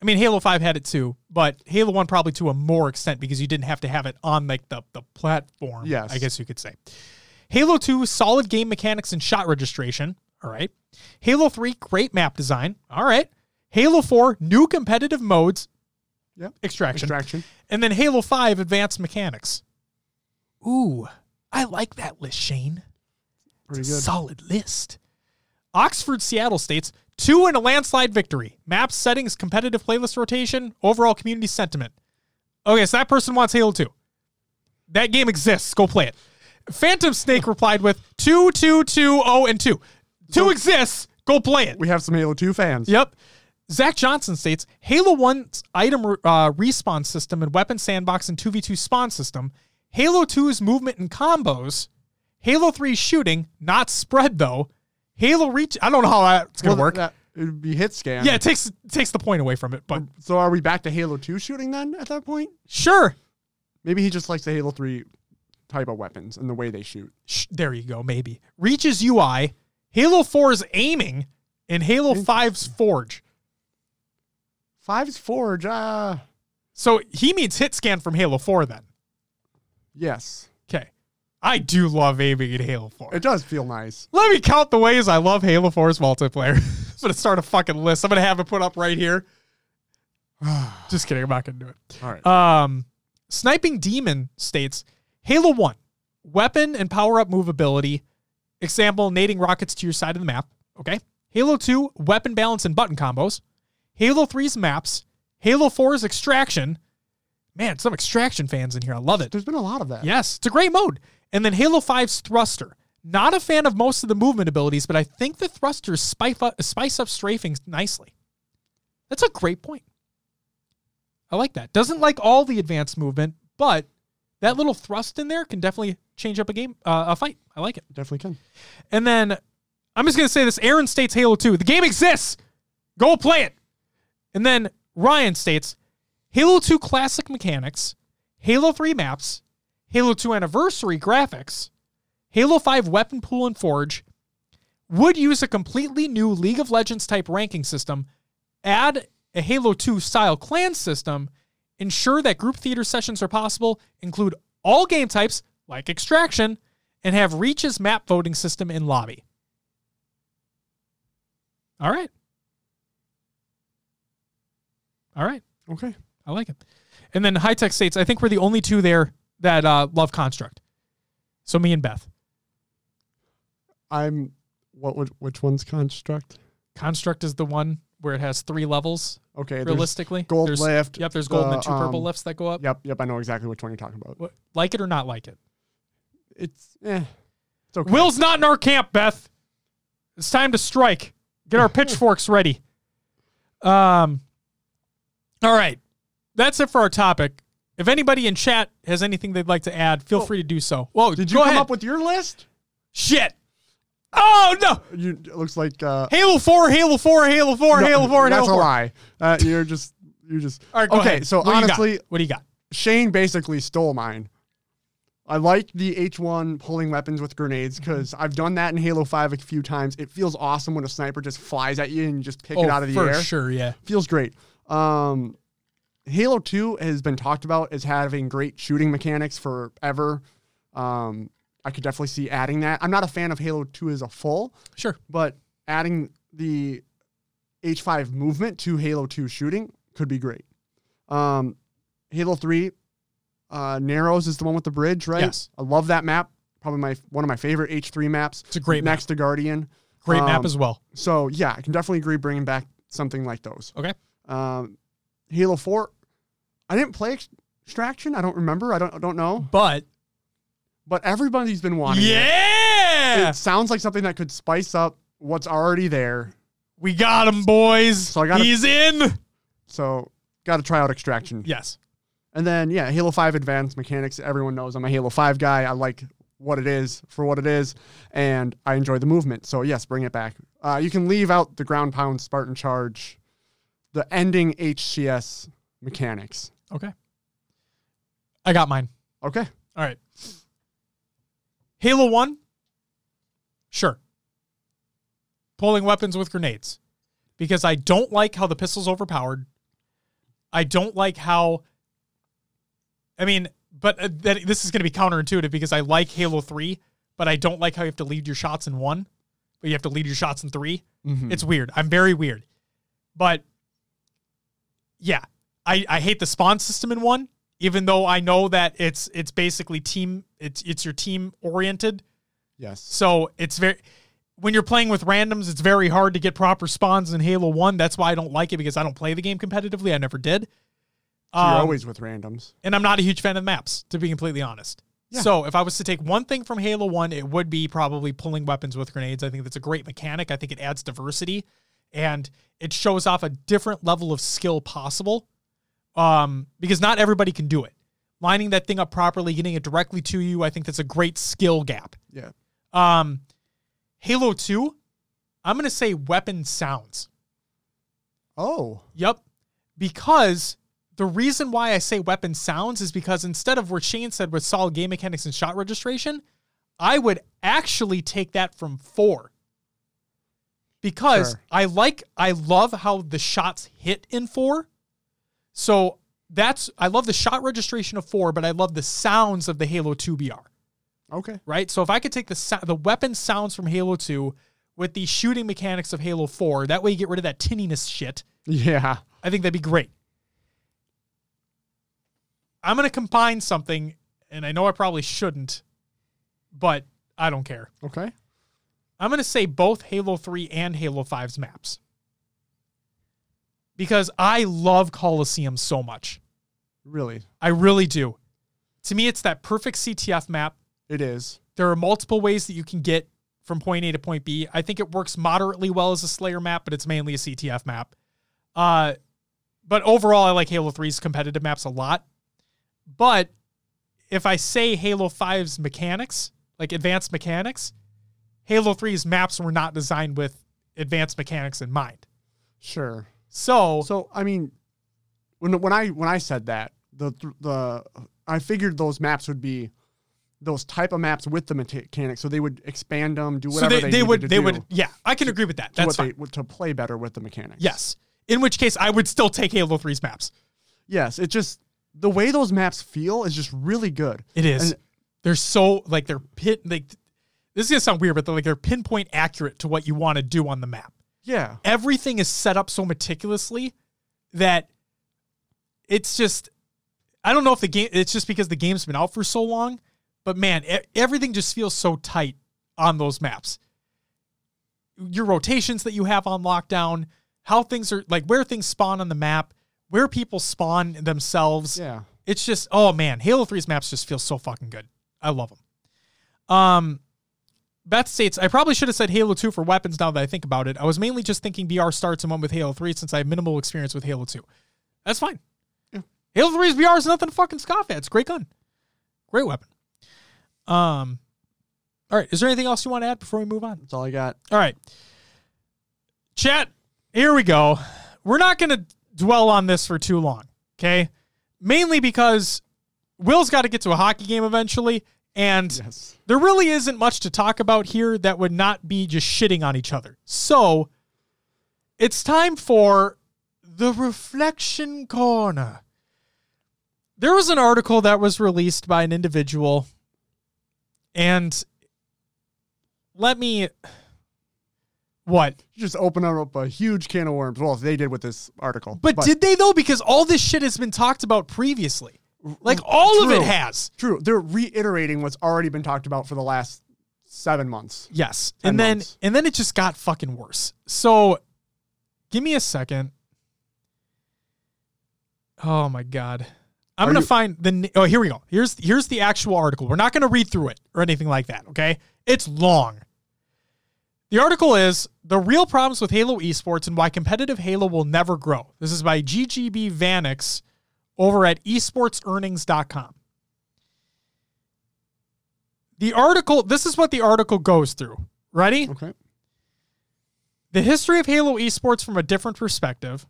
I mean, Halo 5 had it too, but Halo 1 probably to a more extent because you didn't have to have it on like the, the platform. Yes. I guess you could say. Halo 2, solid game mechanics and shot registration. All right. Halo 3, great map design. All right. Halo 4, new competitive modes. Yep. Extraction. Extraction. And then Halo 5, advanced mechanics. Ooh, I like that list, Shane. Pretty good. solid list. Oxford, Seattle states two in a landslide victory. Maps, settings, competitive playlist rotation, overall community sentiment. Okay, so that person wants Halo 2. That game exists. Go play it. Phantom Snake replied with two, two, two, oh, and two. Two exists. Go play it. We have some Halo 2 fans. Yep. Zach Johnson states Halo 1's item uh, respawn system and weapon sandbox and 2v2 spawn system, Halo 2's movement and combos, Halo 3's shooting, not spread though, Halo Reach. I don't know how that's going to Well, work. That, it would be hit scan. yeah, it takes it takes the point away from it, but So are we back to Halo 2 shooting then at that point? sure. Maybe he just likes the Halo 3 type of weapons and the way they shoot. Sh- there you go, maybe. Reach's UI, Halo 4's aiming, and Halo 5's forge. Five's Forge, uh So he means hit scan from Halo 4 then. yes. Okay. I do love aiming in Halo 4. It does feel nice. Let me count the ways I love Halo 4's multiplayer. I'm gonna start a fucking list. I'm gonna have it put up right here. Just kidding. I'm not gonna do it. All right. Um, Sniping Demon states Halo 1, weapon and power up movability. Example, nading rockets to your side of the map. Okay. Halo 2, weapon balance and button combos. Halo 3's maps. Halo 4's extraction. Man, some extraction fans in here. I love it. There's been a lot of that. Yes, it's a great mode. And then Halo 5's thruster. Not a fan of most of the movement abilities, but I think the thrusters spice up, spice up strafing nicely. That's a great point. I like that. Doesn't like all the advanced movement, but that little thrust in there can definitely change up a game, uh, a fight. I like it. Definitely can. And then I'm just gonna say this: Aaron states Halo 2. The game exists. Go play it. And then Ryan states Halo 2 classic mechanics, Halo 3 maps, Halo 2 anniversary graphics, Halo 5 weapon pool and forge. Would use a completely new League of Legends type ranking system, add a Halo 2 style clan system, ensure that group theater sessions are possible, include all game types like extraction, and have Reach's map voting system in lobby. All right. All right. Okay. I like it. And then High Tech states, I think we're the only two there that uh, love Construct. So me and Beth. I'm what would which one's construct? Construct is the one where it has three levels Okay. realistically. gold There's- lift, Yep, there's gold and the, two purple um, lifts that go up. Yep, yep, I know exactly which one you're talking about. What- Like it or not like it. It's eh. It's okay. Will's not in our camp, Beth. It's time to strike. Get our pitchforks ready. Um. All right, that's it for our topic. If anybody in chat has anything they'd like to add, feel Oh. free to do so. Whoa, Did you come ahead. up with your list? shit? Oh no! You it looks like uh Halo Four, Halo Four, Halo Four, no, Halo Four, and That's Halo a lie. Uh, you're just you just All right, go okay. ahead. So What do honestly, what do you got? Shane basically stole mine. I like the H1 pulling weapons with grenades Mm-hmm. because I've done that in Halo 5 a few times. It feels awesome when a sniper just flies at you and you just pick oh, it out of the for air. sure, yeah. Feels great. Um, Halo 2 has been talked about as having great shooting mechanics forever. Um, I could definitely see adding that. I'm not a fan of Halo 2 as a full, Sure. but adding the H5 movement to Halo 2 shooting could be great. Um, Halo 3 uh, Narrows is the one with the bridge, right? Yes. I love that map. Probably my one of my favorite H3 maps. It's a great map. next to Guardian. Great map Um, as well. So yeah, I can definitely agree bringing back something like those. Okay. Um, Halo 4, I didn't play Extraction. I don't remember. I don't I don't know. But But everybody's been wanting it. yeah, It sounds like something that could spice up what's already there. we got him, boys. So I gotta- He's in. So got to try out Extraction. Yes. And then yeah, Halo 5 advanced mechanics. Everyone knows I'm a Halo 5 guy. I like what it is for what it is, and I enjoy the movement. So yes, bring it back. Uh, you can leave out the ground pound Spartan charge, the ending HCS mechanics. Okay. I got mine. Okay. All right. Halo 1? Sure. Pulling weapons with grenades. Because I don't like how the pistol's overpowered. I don't like how. I mean, but uh, that, this is going to be counterintuitive because I like Halo 3, but I don't like how you have to lead your shots in one, but you have to lead your shots in 3 Mhm. It's weird. I'm very weird. But yeah, I, I hate the spawn system in one, even though I know that it's it's basically team it's it's your team oriented. yes. So it's very when you're playing with randoms, it's very hard to get proper spawns in Halo 1. That's why I don't like it because I don't play the game competitively. I never did. So you're Um, always with randoms. and I'm not a huge fan of maps, to be completely honest. Yeah. So if I was to take one thing from Halo 1, it would be probably pulling weapons with grenades. I think that's a great mechanic. I think it adds diversity and it shows off a different level of skill possible. Um, because not everybody can do it. Lining that thing up properly, getting it directly to you, I think that's a great skill gap. Yeah. Um, Halo 2, I'm going to say weapon sounds. Oh. Yep. Because the reason why I say weapon sounds is because instead of what Shane said with solid game mechanics and shot registration, I would actually take that from four. Because Sure. I like, I love how the shots hit in four. So that's, I love the shot registration of four, but I love the sounds of the Halo 2 BR Okay. right? So if I could take the the weapon sounds from Halo 2 with the shooting mechanics of Halo 4, that way you get rid of that tinniness shit. Yeah. I think that'd be great. I'm going to combine something, and I know I probably shouldn't, but I don't care. Okay. I'm going to say both Halo 3 and Halo 5's maps. Because I love Coliseum so much. Really. I really do. To me, it's that perfect CTF map. It is. There are multiple ways that you can get from point A to point B. I think it works moderately well as a Slayer map, but it's mainly a CTF map. Uh, but overall, I like Halo 3's competitive maps a lot. But if I say Halo 5's mechanics, like advanced mechanics, Halo 3's maps were not designed with advanced mechanics in mind. Sure. So, So I mean, when when I when I said that the the I figured those maps would be those type of maps with the mechanics, so they would expand them, do so whatever they, they, they would to they would yeah, I can agree with that. That's what fine. they to play better with the mechanics. yes. In which case, I would still take Halo 3's maps. Yes. It just the way those maps feel is just really good. It is. And- they're so like they're pit like this is gonna sound weird, but they're like they're pinpoint accurate to what you want to do on the map. Yeah. Everything is set up so meticulously that it's just I don't know if the game it's just because the game's been out for so long, but man, everything just feels so tight on those maps. Your rotations that you have on lockdown, how things are like where things spawn on the map, where people spawn themselves Yeah. it's just oh man halo 3's maps just feel so fucking good i love them um beth states i probably should have said halo 2 for weapons now that i think about it i was mainly just thinking br starts and went with halo 3 since i have minimal experience with halo 2 that's fine Yeah. halo 3's br is nothing to fucking scoff at it's a great gun great weapon um all right is there anything else you want to add before we move on That's all I got. all right. Chat, here we go. We're not going to dwell on this for too long, okay? Mainly because Will's got to get to a hockey game eventually, and Yes. there really isn't much to talk about here that would not be just shitting on each other. So, it's time for the Reflection Corner. There was an article that was released by an individual, and let me. What? Just open up a huge can of worms. Well, they did with this article. But, did they though? Because all this shit has been talked about previously. Like mm, all of it has. True. They're reiterating what's already been talked about for the last seven months. Yes. And then months. and then it just got fucking worse. So give me a second. Oh my god. I'm Are gonna you- find the oh here we go. Here's here's the actual article. We're not gonna read through it or anything like that, okay? It's long. The article is The Real Problems with Halo Esports and Why Competitive Halo Will Never Grow. This is by GGB Vanix over at esportsearnings.com. The article, this is what the article goes through. Ready? Okay. The history of Halo esports from a different perspective.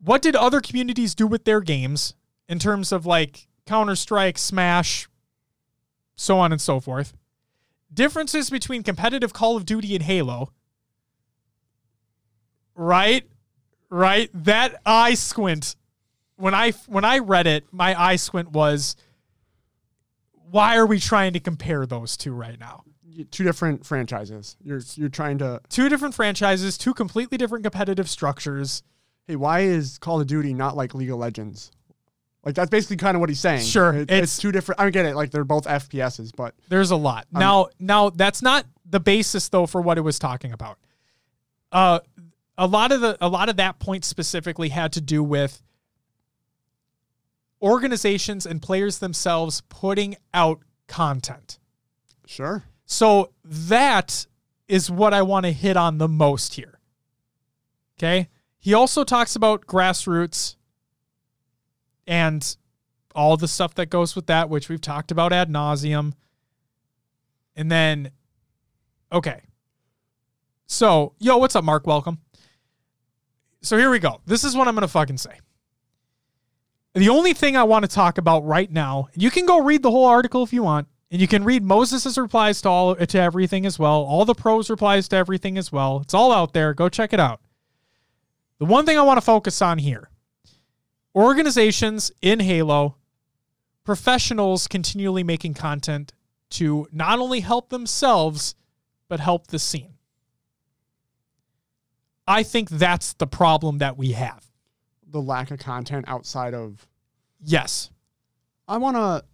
What did other communities do with their games in terms of like Counter Strike, Smash, so on and so forth? Differences between competitive Call of Duty and Halo. Right? Right? That eye squint. When I when I read it, my eye squint was why are we trying to compare those two right now? Two different franchises. You're you're trying to. Two different franchises, two completely different competitive structures. Hey, why is Call of Duty not like League of Legends? Like that's basically kind of what he's saying. Sure, It- it's- it's, two different. I get it. Like they're both FPSs, but There's a lot. Um, now now that's not the basis though for what it was talking about. Uh a lot of the a lot of that point specifically had to do with organizations and players themselves putting out content. sure. So that is what I want to hit on the most here. Okay. He also talks about grassroots and all the stuff that goes with that, which we've talked about ad nauseum. And then, okay. So, yo, what's up, Mark? Welcome. So here we go. This is what I'm going to fucking say. The only thing I want to talk about right now, you can go read the whole article if you want, and you can read Moses' replies to all to everything as well, all the pros replies to everything as well. It's all out there. Go check it out. The one thing I want to focus on here organizations in Halo, professionals continually making content to not only help themselves, but help the scene. I think that's the problem that we have. The lack of content outside of. Yes. I want to.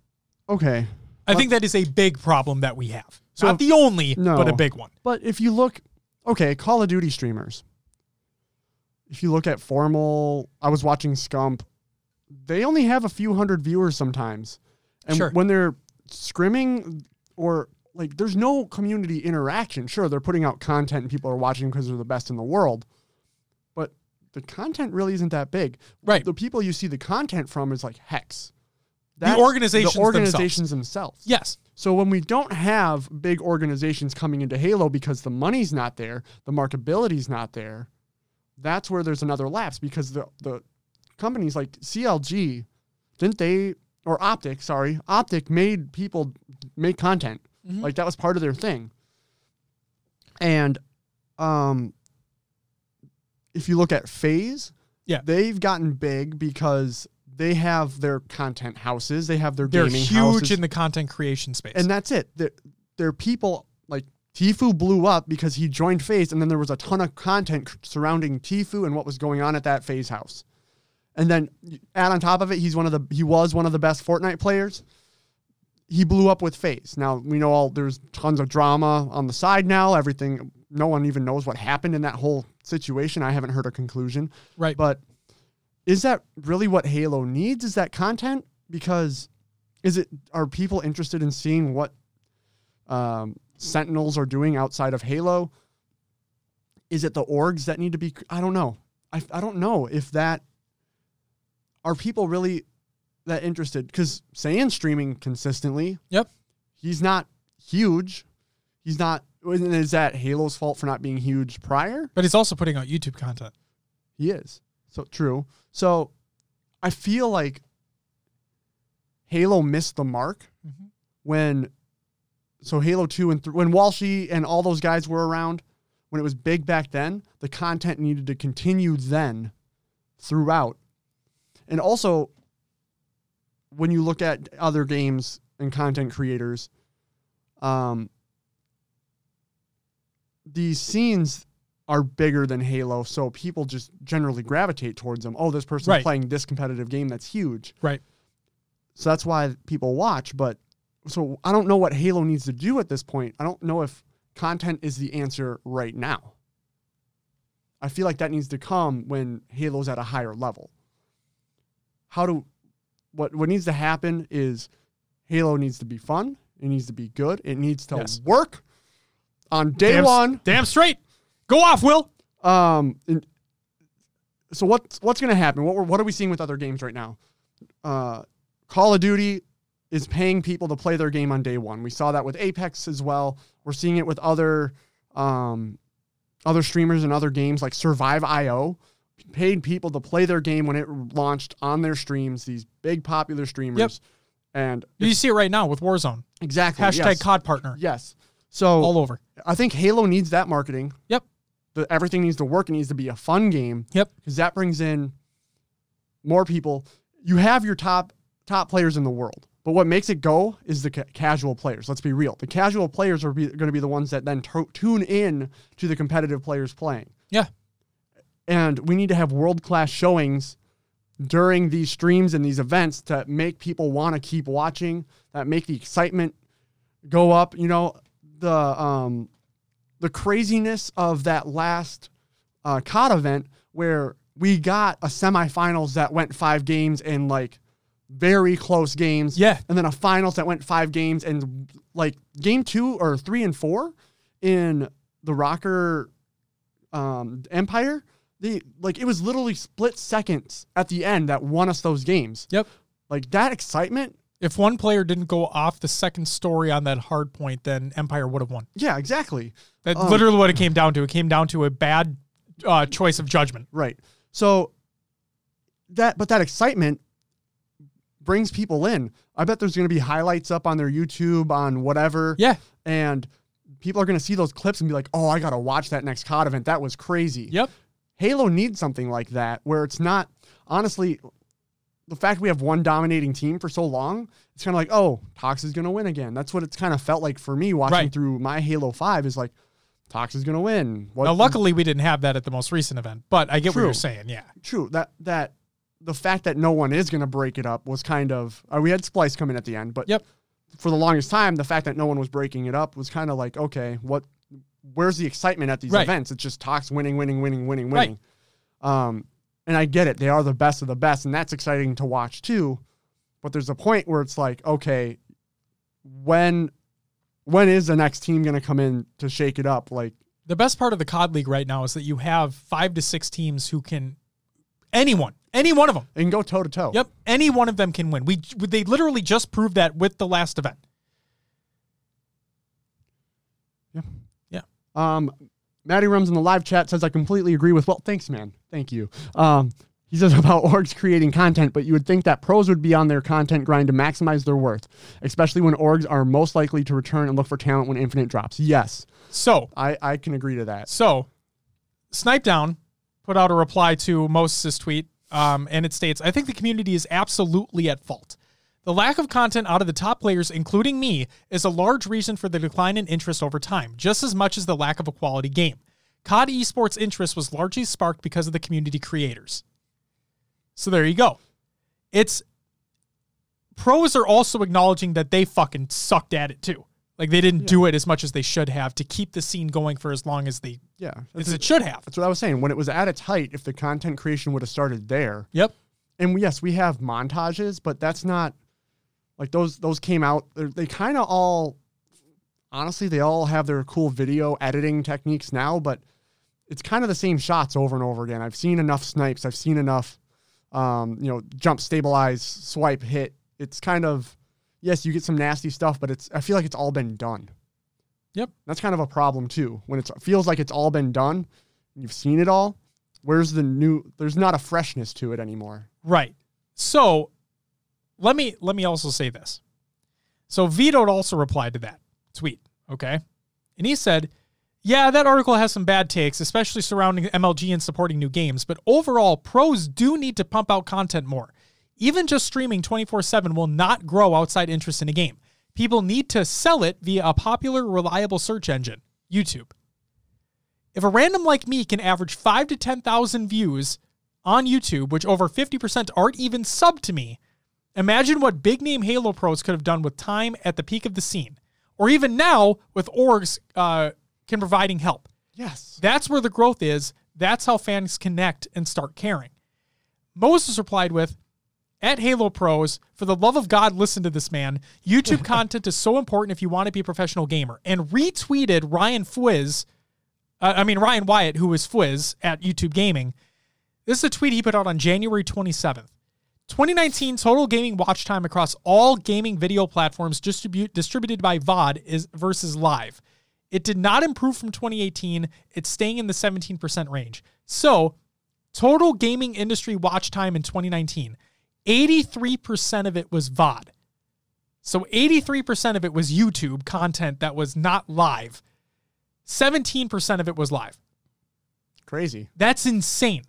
Okay, I think that is a big problem that we have. So- Not the only, No. but a big one. but if you look, okay, Call of Duty streamers. If you look at FormaL, I was watching Scump. They only have a few hundred viewers sometimes, and Sure. when they're scrimming or like, there's no community interaction. Sure, they're putting out content and people are watching because they're the best in the world, but the content really isn't that big. Right. The people you see the content from is like Hex. The organizations the organizations themselves. Yes. So when we don't have big organizations coming into Halo because the money's not there, the marketability's not there, that's where there's another lapse because the the companies like CLG, didn't they or Optic, sorry, Optic made people make content. Mhm. Like that was part of their thing. And um if you look at FaZe, Yeah. they've gotten big because they have their content houses, they have their They're huge houses in the content creation space. and that's it. Are people like Tfue blew up because he joined FaZe, and then there was a ton of content surrounding Tfue and what was going on at that FaZe house. And then add on top of it, he's one of the he was one of the best Fortnite players. He blew up with FaZe. Now we know all there's tons of drama on the side now. Everything, no one even knows what happened in that whole situation. I haven't heard a conclusion. right. But is that really what Halo needs? Is that content? Because is it are people interested in seeing what um, Sentinels are doing outside of Halo? Is it the orgs that need to be? I don't know. I, I don't know if that are people really that interested because Saiyan's streaming consistently. Yep. He's not huge. He's not. Is that Halo's fault for not being huge prior? but he's also putting out YouTube content. He is. So true. So I feel like Halo missed the mark Mhm. when so Halo 2 and th- when Walshy and all those guys were around when it was big back then, the content needed to continue then throughout. And also when you look at other games and content creators um these scenes are bigger than Halo, so people just generally gravitate towards them. Oh, this person's Right. playing this competitive game that's huge. Right. So that's why people watch. But so I don't know what Halo needs to do at this point. I don't know if content is the answer right now. I feel like that needs to come when Halo's at a higher level. How do what what needs to happen is Halo needs to be fun. It needs to be good. It needs to Yes. work on day damn, one. Damn straight. Go off, Will. Um, so what's what's going to happen? What we're, what are we seeing with other games right now? Uh, Call of Duty is paying people to play their game on day one. We saw that with Apex as well. We're seeing it with other um, other streamers and other games like Surviv.io paid people to play their game when it launched on their streams. These big popular streamers, Yep. and You see it right now with Warzone. exactly Hashtag yes. COD partner Yes. So all over. I think Halo needs that marketing. Yep. The, everything needs to work. It needs to be a fun game Yep. because that brings in more people. You have your top top players in the world, but what makes it go is the ca- casual players. Let's be real. The casual players are going to be the ones that then to- tune in to the competitive players playing. Yeah. And we need to have world class showings during these streams and these events to make people want to keep watching. That make the excitement go up. You know the um the craziness of that last uh, COD event where we got a semifinals that went five games and like very close games. Yeah. And then a finals that went five games and like game two or three and four in the ROKKR um, Empire. The like it was literally split seconds at the end that won us those games. Yep. Like that excitement. If one player didn't go off the second story on that hard point, then Empire would have won. Yeah, exactly. That's Um, literally what it came down to. It came down to a bad uh, choice of judgment. Right. So that but that excitement brings people in. I bet there's going to be highlights up on their YouTube on whatever Yeah. and people are going to see those clips and be like, "Oh, I got to watch that next COD event. That was crazy." Yep. Halo needs something like that where it's not honestly the fact we have one dominating team for so long, it's kind of like, oh, Tox is going to win again. That's what it's kind of felt like for me watching Right. through my Halo 5 is like, Tox is going to win. What, Now, luckily, we didn't have that at the most recent event, but I get what you're saying. Yeah. true. That, that, the fact that no one is going to break it up was kind of, uh, we had Splyce come in at the end, but Yep. for the longest time, the fact that no one was breaking it up was kind of like, okay, what, where's the excitement at these Right. events? It's just Tox winning, winning, winning, winning, Right. winning. Um, and I get it. They are the best of the best, and that's exciting to watch too. But there's a point where it's like, okay, when when is the next team going to come in to shake it up? Like, The best part of the COD League right now is that you have five to six teams who can, anyone, any one of them. they can go toe to toe. Yep, any one of them can win. We they literally just proved that with the last event. Um, Matty Rums in the live chat says, I completely agree with, well, thanks, man. Thank you. Um, he says about orgs creating content, but you would think that pros would be on their content grind to maximize their worth, especially when orgs are most likely to return and look for talent when Infinite drops. Yes, So I, I can agree to that. So, Snip3down put out a reply to Moses' tweet, um, and it states, I think the community is absolutely at fault. The lack of content out of the top players, including me, is a large reason for the decline in interest over time, just as much as the lack of a quality game. COD esports interest was largely sparked because of the community creators. So there you go. It's pros are also acknowledging that they fucking sucked at it too. Like they didn't do it as much as they should have to keep the scene going for as long as they Yeah. as That's, it should have. that's what I was saying. When it was at its height, if the content creation would have started there, Yep. and yes, we have montages, but that's not like those. Those came out. they're- kind of all, honestly, they all have their cool video editing techniques now, but it's kind of the same shots over and over again. I've seen enough snipes. I've seen enough, um, you know, jump, stabilize, swipe, hit. It's kind of yes, you get some nasty stuff, but it's. I feel like it's all been done. Yep. That's kind of a problem too. When it's, it feels like it's all been done, you've seen it all. Where's the new? There's not a freshness to it anymore. Right. So let me let me also say this. So Vito also replied to that tweet, okay? And he said, "Yeah, that article has some bad takes, especially surrounding MLG and supporting new games, but overall pros do need to pump out content more. Even just streaming 24/7 will not grow outside interest in a game. People need to sell it via a popular reliable search engine, YouTube. If a random like me can average 5 to 10,000 views on YouTube, which over 50% aren't even subbed to me, imagine what big name Halo pros could have done with time at the peak of the scene, or even now with orgs uh, can providing help. Yes. That's where the growth is. That's how fans connect and start caring. Moses replied with, at Halo Pros, for the love of God, listen to this man. YouTube content is so important if you want to be a professional gamer. And retweeted Ryan Fwiz, uh, I mean, Ryan Wyatt, who is Fwiz at YouTube Gaming. This is a tweet he put out on January 27th. 2019 total gaming watch time across all gaming video platforms distribute, distributed by VOD is versus live. It did not improve from 2018. It's staying in the 17% range. So, total gaming industry watch time in 2019, 83% of it was VOD. So 83% of it was YouTube content that was not live. 17% of it was live. Crazy. That's insane.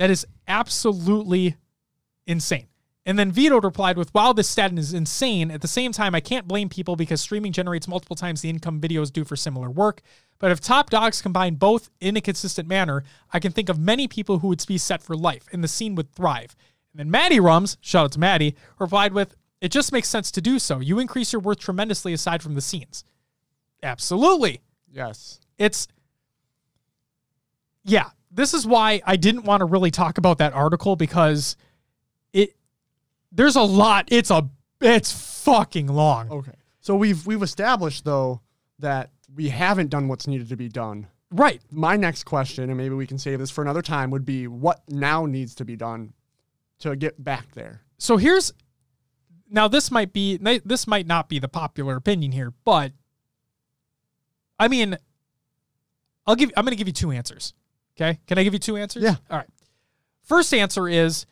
That is absolutely insane. And then Vito replied with, While this stat is insane. At the same time, I can't blame people because streaming generates multiple times the income videos do for similar work. But if top dogs combine both in a consistent manner, I can think of many people who would be set for life and the scene would thrive. And then Maddie Rums, shout out to Maddie, replied with, It just makes sense to do so. You increase your worth tremendously aside from the scenes. Absolutely. Yes. It's yeah, this is why I didn't want to really talk about that article because it there's a lot. It's a it's fucking long. Okay. So we've we've established though that we haven't done what's needed to be done. Right. My next question, and maybe we can save this for another time, would be what now needs to be done to get back there. So here's now this might be this might not be the popular opinion here, but I mean I'll give I'm going to give you two answers. Okay? Can I give you two answers? Yeah. All right. First answer is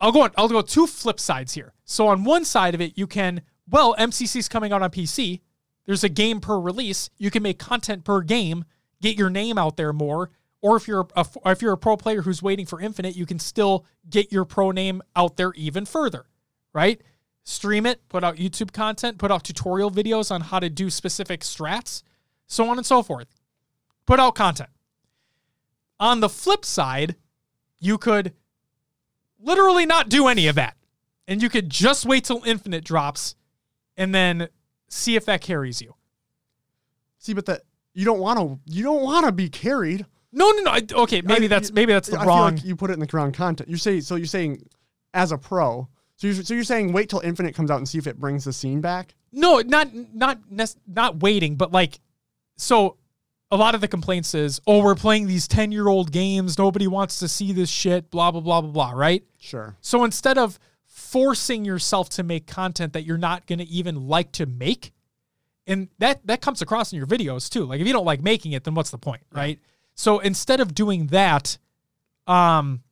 I'll go on, I'll go two flip sides here. So on one side of it, you can well, MCC's coming out on PC. There's a game per release. You can make content per game, get your name out there more. Or if you're a, if you're a pro player who's waiting for Infinite, you can still get your pro name out there even further, right? Stream it, put out YouTube content, put out tutorial videos on how to do specific strats, so on and so forth. Put out content. On the flip side, you could literally not do any of that. And you could just wait till Infinite drops and then see if that carries you. See, but that you don't want to you don't want to be carried. No, no, no. Okay, maybe I- that's maybe that's the I wrong. Like you put it in the wrong content. You say so. You're saying as a pro. So you're, so you're saying wait till Infinite comes out and see if it brings the scene back. No, not not not waiting, but like so a lot of the complaints is, "Oh, we're playing these 10-year-old games. Nobody wants to see this shit, blah blah blah blah blah," right? Sure. So instead of forcing yourself to make content that you're not going to even like to make, and that that comes across in your videos too. Like if you don't like making it, then what's the point, right? So instead of doing that, um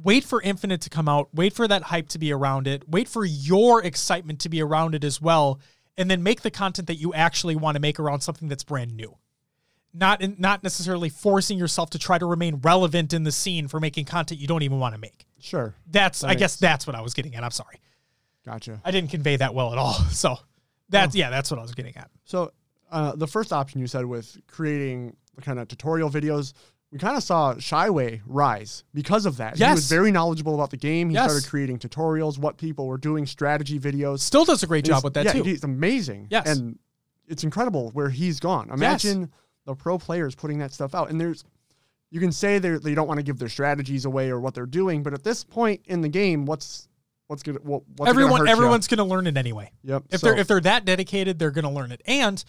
wait for Infinite to come out, wait for that hype to be around it, wait for your excitement to be around it as well, and then make the content that you actually want to make around something that's brand new. Not in, not necessarily forcing yourself to try to remain relevant in the scene for making content you don't even want to make. Sure. That's I makes guess that's what I was getting at. I'm sorry. Gotcha. I didn't convey that well at all. So that's yeah, that's what I was getting at. So uh, the first option you said with creating kind of tutorial videos, we kind of saw Shyway rise because of that. Yes. He Yes. was very knowledgeable about the game. He Yes. started creating tutorials, what people were doing, strategy videos. Still does a great job with that yeah, too. He's amazing. Yes. And it's incredible where he's gone. Imagine the pro players putting that stuff out. And there's, you can say they they don't want to give their strategies away or what they're doing, but at this point in the game, what's what's gonna what, what's gonna Everyone ya? everyone's going to learn it anyway. Yep. If so- they're if they're that dedicated, they're going to learn it. And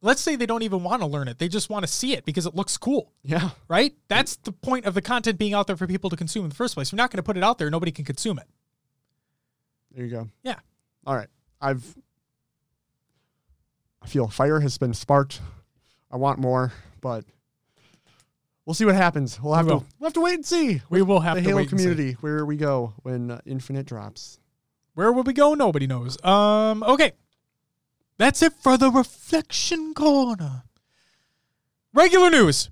let's say they don't even want to learn it; they just want to see it because it looks cool, yeah. right? That's the point of the content being out there for people to consume in the first place. You're not going to put it out there; nobody can consume it. There you go. Yeah. All right. I've I feel fire has been sparked. I want more, but we'll see what happens. We'll have We to we'll have to wait and see. We will have the to Halo wait and see. community where we go when uh, Infinite drops. Where will we go? Nobody knows. Um. Okay. That's it for the reflection corner. Regular news.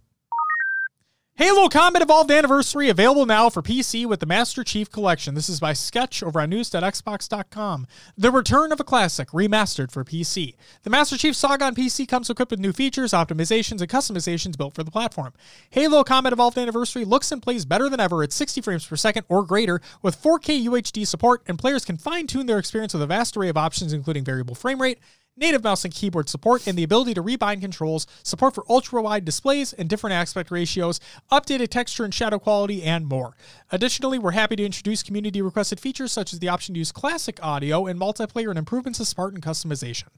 Halo Combat Evolved Anniversary available now for PC with the Master Chief Collection. This is by Sketch over on news.xbox.com. The return of a classic remastered for PC. The Master Chief Saga on PC comes equipped with new features, optimizations, and customizations built for the platform. Halo Combat Evolved Anniversary looks and plays better than ever at 60 frames per second or greater with 4K UHD support, and players can fine tune their experience with a vast array of options, including variable frame rate, native mouse and keyboard support, and the ability to rebind controls, support for ultra wide displays and different aspect ratios, updated texture and shadow quality, and more. Additionally, we're happy to introduce community requested features such as the option to use classic audio and multiplayer and improvements to Spartan customization.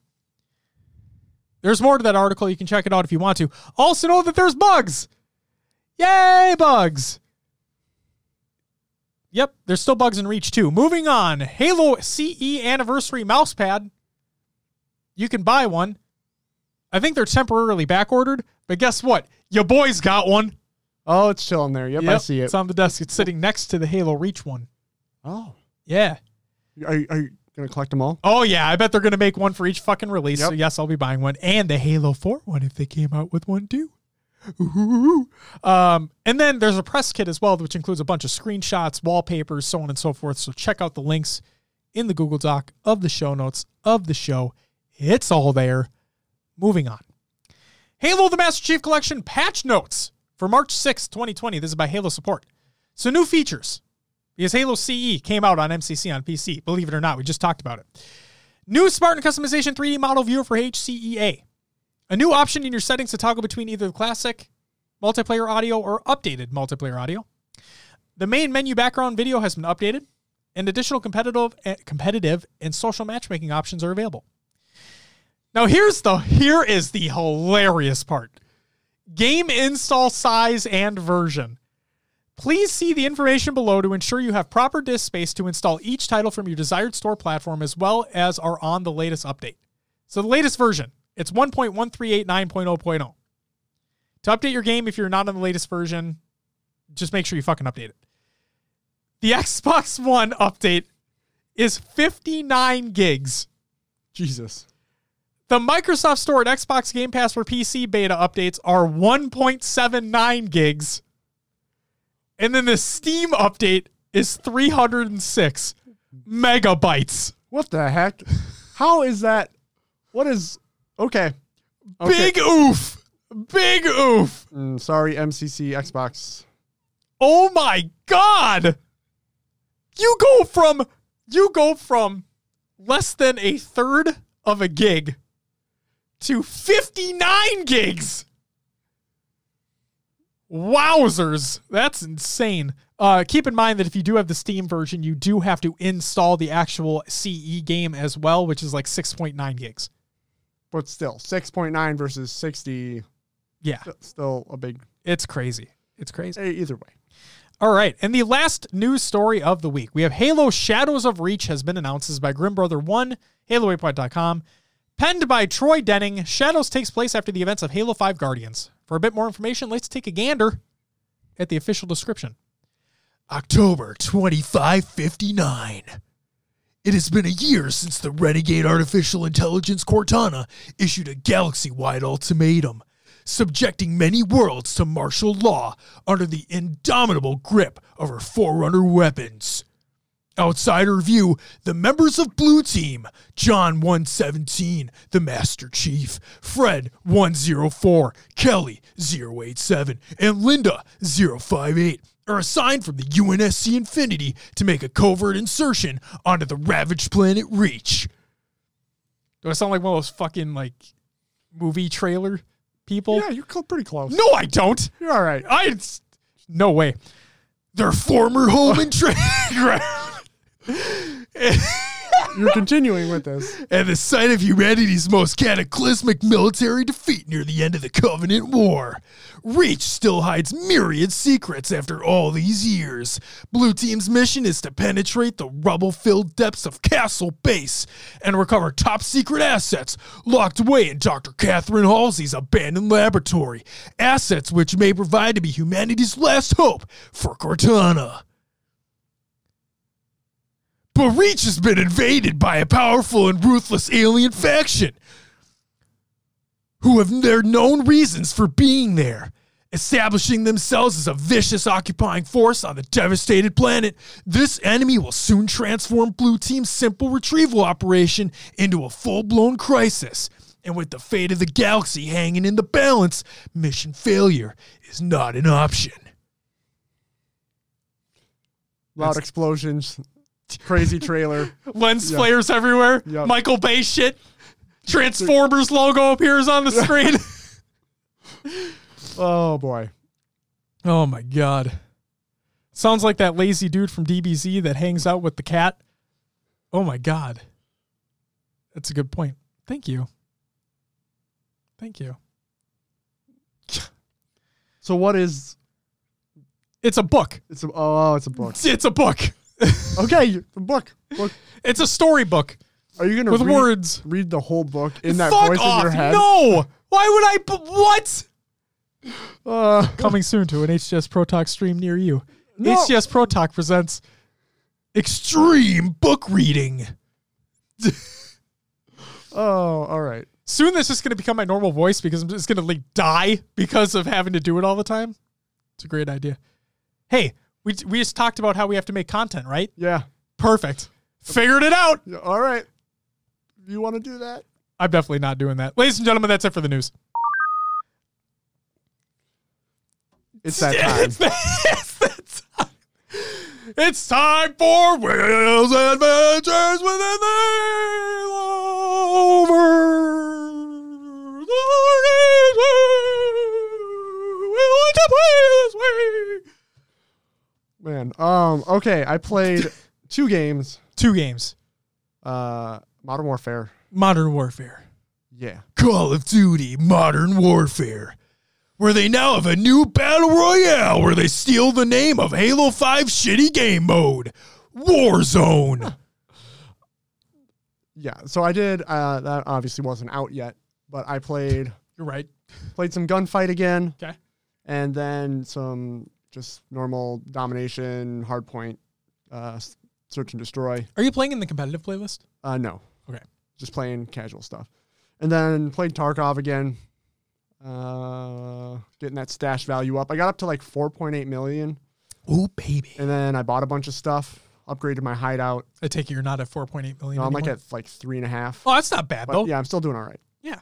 There's more to that article. You can check it out if you want to. Also, know that there's bugs. Yay, bugs. Yep, there's still bugs in Reach too. Moving on, Halo CE Anniversary mousepad. You can buy one. I think they're temporarily back ordered, but guess what? Your boy's got one. Oh, it's chilling there. Yep, I see it. It's on the desk. It's sitting next to the Halo Reach one. Oh, Yeah. are, you- are you gonna collect them all? Oh yeah, I bet they're gonna make one for each fucking release. So yes, I'll be buying one, and the Halo Four one if they came out with one too. Ooh. Um, and then there's a press kit as well, which includes a bunch of screenshots, wallpapers, so on and so forth. So check out the links in the Google Doc of the show notes of the show. It's all there. Moving on. Halo the Master Chief Collection patch notes for March 6th, 2020. This is by Halo Support. So new features. Because Halo CE came out on MCC on PC. Believe it or not, we just talked about it. New Spartan customization 3D model viewer for HCEA. A new option in your settings to toggle between either the classic multiplayer audio or updated multiplayer audio. The main menu background video has been updated, and additional competitive, eh, competitive and social matchmaking options are available. Now here's the here is the hilarious part. Game install size and version. Please see the information below to ensure you have proper disk space to install each title from your desired store platform as well as are on the latest update. So the latest version, it's 1.1389.0.0. To update your game if you're not on the latest version, just make sure you fucking update it. The Xbox One update is 59 gigs. Jesus. The Microsoft Store and Xbox Game Pass for PC beta updates are 1.79 gigs. And then the Steam update is 306 megabytes. What the heck? How is that? What is? Okay. Okay. Big oof. Big oof. Mm, sorry, MCC Xbox. Oh my god. You go from you go from less than a third of a gig to 59 gigs. Wowzers. That's insane. Uh, keep in mind that if you do have the Steam version, you do have to install the actual CE game as well, which is like 6.9 gigs. But still, 6.9 versus 60. Yeah, st- Still a big. it's crazy. It's crazy. Either way. All right, and the last news story of the week. We have Halo Shadows of Reach has been announced This is by Grim Brother 1, HaloWaypoint.com. Penned by Troy Denning, Shadows takes place after the events of Halo 5 Guardians. For a bit more information, let's take a gander at the official description. October 2559. It has been a year since the renegade artificial intelligence Cortana issued a galaxy wide ultimatum, subjecting many worlds to martial law under the indomitable grip of her Forerunner weapons. Outsider view, the members of Blue Team, John 117, the Master Chief, Fred 104, Kelly 087, and Linda 058 are assigned from the UNSC Infinity to make a covert insertion onto the ravaged planet Reach. Do I sound like one of those fucking like movie trailer people? Yeah, you're pretty close. No, I don't. You're all right. I no way. Their former home and training ground. You're continuing with this. and the site of humanity's most cataclysmic military defeat near the end of the Covenant War. Reach still hides myriad secrets after all these years. Blue Team's mission is to penetrate the rubble filled depths of Castle Base and recover top secret assets locked away in Dr. Catherine Halsey's abandoned laboratory. Assets which may provide to be humanity's last hope for Cortana. But Reach has been invaded by a powerful and ruthless alien faction who have their known reasons for being there, establishing themselves as a vicious occupying force on the devastated planet. This enemy will soon transform Blue Team's simple retrieval operation into a full blown crisis. And with the fate of the galaxy hanging in the balance, mission failure is not an option. Loud explosions. Crazy trailer. lens Yeah. flares everywhere. Yep. Michael Bay shit. Transformers logo appears on the screen. Oh boy. oh my god. Sounds like that lazy dude from DBZ that hangs out with the cat. Oh my god. That's a good point. Thank you. Thank you. So what is It's a book. It's a, oh, it's a book. It's a book. Okay, the book. Book. It's a storybook Are you gonna with read, words. read the whole book in that Fuck voice off. in your head? No. Why would I? what? Uh, Coming soon to an HGS Pro Talk stream near you. No. HGS Pro Talk presents extreme book reading. oh, all right. Soon, this is going to become my normal voice because I'm just going to like die because of having to do it all the time. It's a great idea. Hey, we we just talked about how we have to make content, right? Yeah. Perfect. Figured it out. yeah. All right. You want to do that? I'm definitely not doing that. Ladies and gentlemen, that's it for the news. It's that time. It's, that time. It's time for Will's Adventures within the over. We want to play this way. Man. Um. Okay. I played two games. Two games. Uh, Modern Warfare. Modern Warfare. Yeah. Call of Duty Modern Warfare, where they now have a new battle royale where they steal the name of Halo 5 shitty game mode, Warzone. Yeah. So I did. Uh, that obviously wasn't out yet, but I played You're right. played some gunfight again, Okay. and then some just normal domination, hardpoint, uh, search and destroy. Are you playing in the competitive playlist? Uh, no. Okay. Just playing casual stuff. And then played Tarkov again. Uh, getting that stash value up. I got up to like 4.8 million. Oh, baby. And then I bought a bunch of stuff, upgraded my hideout. I take it you're not at 4.8 million. No, I'm like at like three and a half. Oh, that's not bad, But though. yeah, I'm still doing all right. Yeah.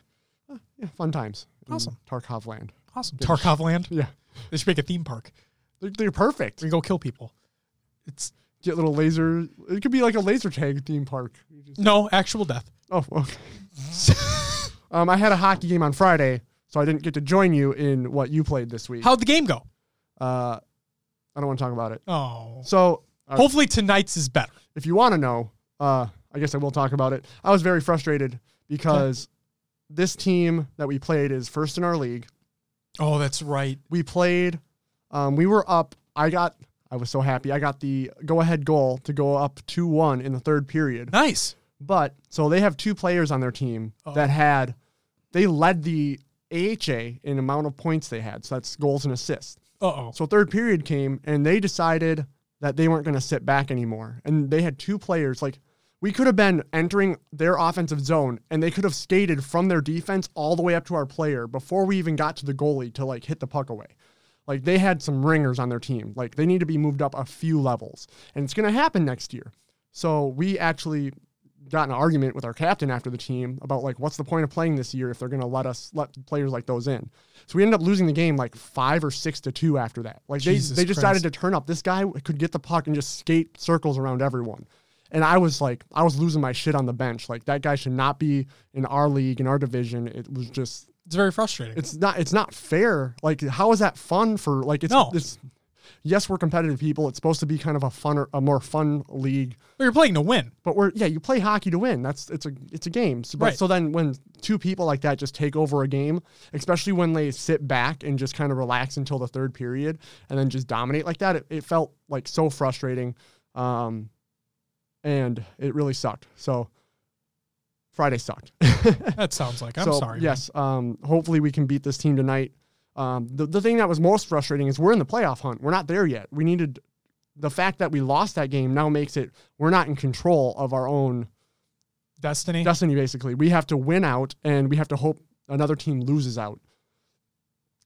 Uh, yeah, fun times. Awesome. Tarkov land. Awesome. Tarkov Land. Yeah. They should make a theme park. They're, they're perfect. We go kill people. It's Get little laser. It could be like a laser tag theme park. No actual death. Oh, okay. um, I had a hockey game on Friday, so I didn't get to join you in what you played this week. How'd the game go? Uh, I don't want to talk about it. Oh. So, uh, Hopefully tonight's is better. if you want to know, uh, I guess I will talk about it. I was very frustrated because this team that we played is first in our league. Oh, that's right. We played. Um, we were up. I got. I was so happy. I got the go-ahead goal to go up two-one in the third period. Nice. But so they have two players on their team Oh. that had. They led the AHA in amount of points they had. So that's goals and assists. Uh oh. So third period came and they decided that they weren't going to sit back anymore. And they had two players like we could have been entering their offensive zone and they could have skated from their defense all the way up to our player before we even got to the goalie to like hit the puck away. Like they had some ringers on their team. Like they need to be moved up a few levels. And it's going to happen next year. So we actually got in an argument with our captain after the team about like what's the point of playing this year if they're going to let us let players like those in. So we ended up losing the game like 5 or 6 to 2 after that. Like they Jesus they decided Christ. to turn up. This guy could get the puck and just skate circles around everyone. And I was like I was losing my shit on the bench. Like that guy should not be in our league in our division. It was just It's very frustrating. it's not it's not fair. Like how is that fun for like it's No. it's yes, we're competitive people. It's supposed to be kind of a funner a more fun league But you're playing to win. but we're yeah, you play hockey to win. That's it's a it's a game. So, but, Right. so then when two people like that just take over a game, especially when they sit back and just kind of relax until the third period and then just dominate like that, it, it felt like so frustrating, um, and it really sucked. So Friday sucked. That sounds like. I'm so, sorry. Yes. Um, hopefully we can beat this team tonight. Um, the, the thing that was most frustrating is we're in the playoff hunt. We're not there yet. We needed the fact that we lost that game now makes it we're not in control of our own Destiny. destiny. Basically, we have to win out, and we have to hope another team loses out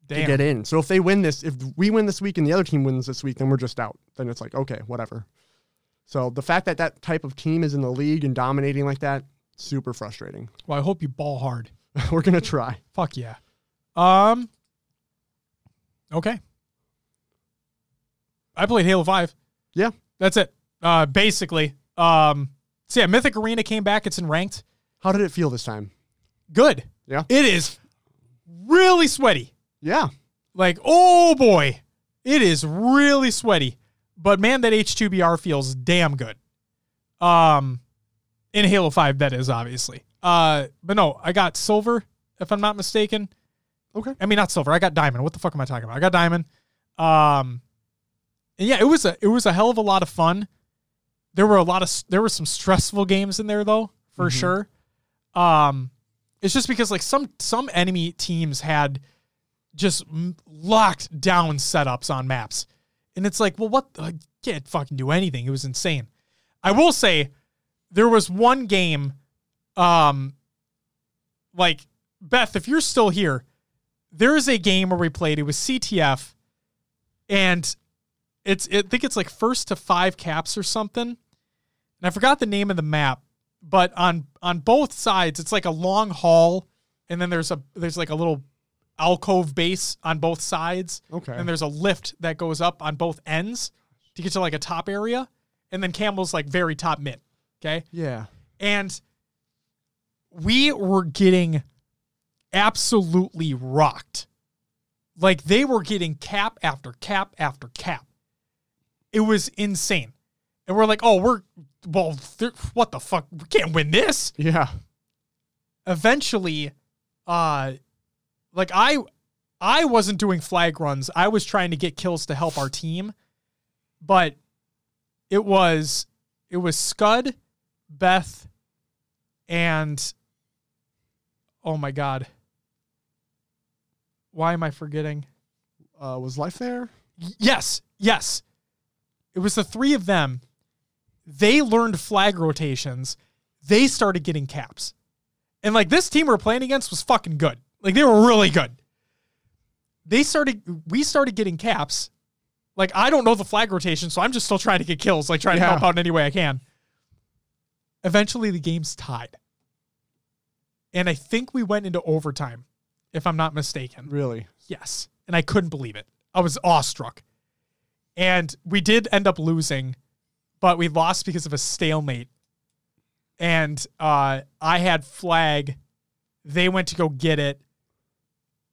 to get in. So if they win this, if we win this week and the other team wins this week, then we're just out. Then it's like okay, whatever. So the fact that that type of team is in the league and dominating like that, super frustrating. Well, I hope you ball hard. we're gonna try. Fuck yeah. Um. Okay. I played Halo Five. Yeah. That's it. Uh, basically. Um. So yeah, Mythic Arena came back. It's in ranked. How did it feel this time? Good. Yeah. It is really sweaty. Yeah. Like, oh boy, it is really sweaty. But man, that H2BR feels damn good. Um, in Halo Five, that is obviously. Uh, but no, I got silver, if I'm not mistaken. Okay. I mean, not silver. I got diamond. What the fuck am I talking about? I got diamond. Um, And yeah, it was a it was a hell of a lot of fun. There were a lot of there were some stressful games in there though, for sure. Um it's just because like some some enemy teams had just locked down setups on maps. And it's like, well what I can't fucking do anything. It was insane. I will say there was one game um like Beth, if you're still here, there is a game where we played. It was CTF, and it's I think it's like first to five caps or something. And I forgot the name of the map, but on on both sides, it's like a long hall, and then there's a there's like a little alcove base on both sides. Okay. And there's a lift that goes up on both ends to get to like a top area, and then Campbell's like very top mid. Okay. Yeah. And we were getting absolutely rocked. Like they were getting cap after cap after cap. It was insane. And we're like, oh, we're, well, there- what the fuck? We can't win this. Yeah. Eventually, uh, like I, I wasn't doing flag runs. I was trying to get kills to help our team, but it was, it was Scud, Beth, and oh my god, why am I forgetting? Uh, was life there? Yes, yes, it was the three of them. They learned flag rotations. They started getting caps, and like this team we we're playing against was fucking good. Like they were really good. They started. We started getting caps. Like I don't know the flag rotation, so I'm just still trying to get kills. Like trying to help out in any way I can. Eventually, the game's tied, and I think we went into overtime, if I'm not mistaken. Really? Yes. And I couldn't believe it. I was awestruck. And we did end up losing, but we lost because of a stalemate. And uh, I had flag. They went to go get it.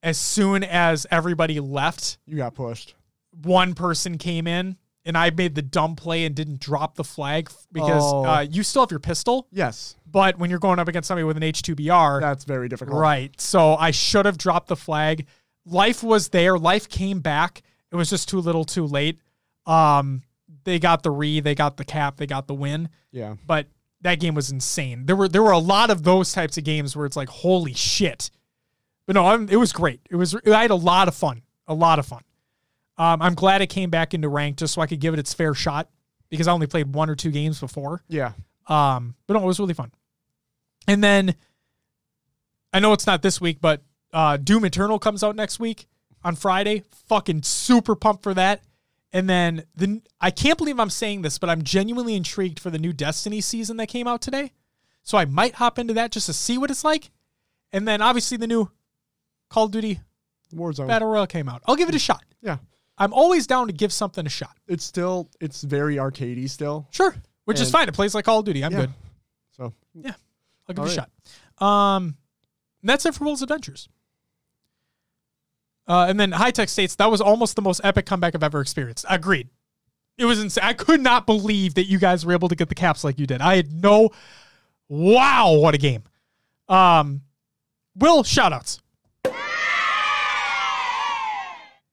As soon as everybody left, You got pushed. one person came in and I made the dumb play and didn't drop the flag because Oh. uh, you still have your pistol. Yes. But when you're going up against somebody with an H2BR, That's very difficult. Right. So I should have dropped the flag. Life was there. Life came back. It was just too little, too late. Um, they got the re, they got the cap, they got the win. Yeah. But that game was insane. There were there were a lot of those types of games where it's like, holy shit. But no, I'm, it was great. It was I had a lot of fun, a lot of fun. Um, I'm glad it came back into rank just so I could give it its fair shot because I only played one or two games before. Yeah. Um, but no, it was really fun. And then I know it's not this week, but uh, Doom Eternal comes out next week on Friday. Fucking super pumped for that. And then the I can't believe I'm saying this, but I'm genuinely intrigued for the new Destiny season that came out today. So I might hop into that just to see what it's like. And then obviously the new Call of Duty Warzone. Battle Royale came out. I'll give it a shot. Yeah. I'm always down to give something a shot. It's still it's very arcadey still. Sure. Which is fine. It plays like Call of Duty. I'm Yeah. good. So Yeah, I'll give All it a right. shot. Um, that's it for Will's Adventures. Uh, and then High Tech states that was almost the most epic comeback I've ever experienced. Agreed. It was insane. I could not believe that you guys were able to get the caps like you did. I had no. Wow, what a game. Um, Will shoutouts.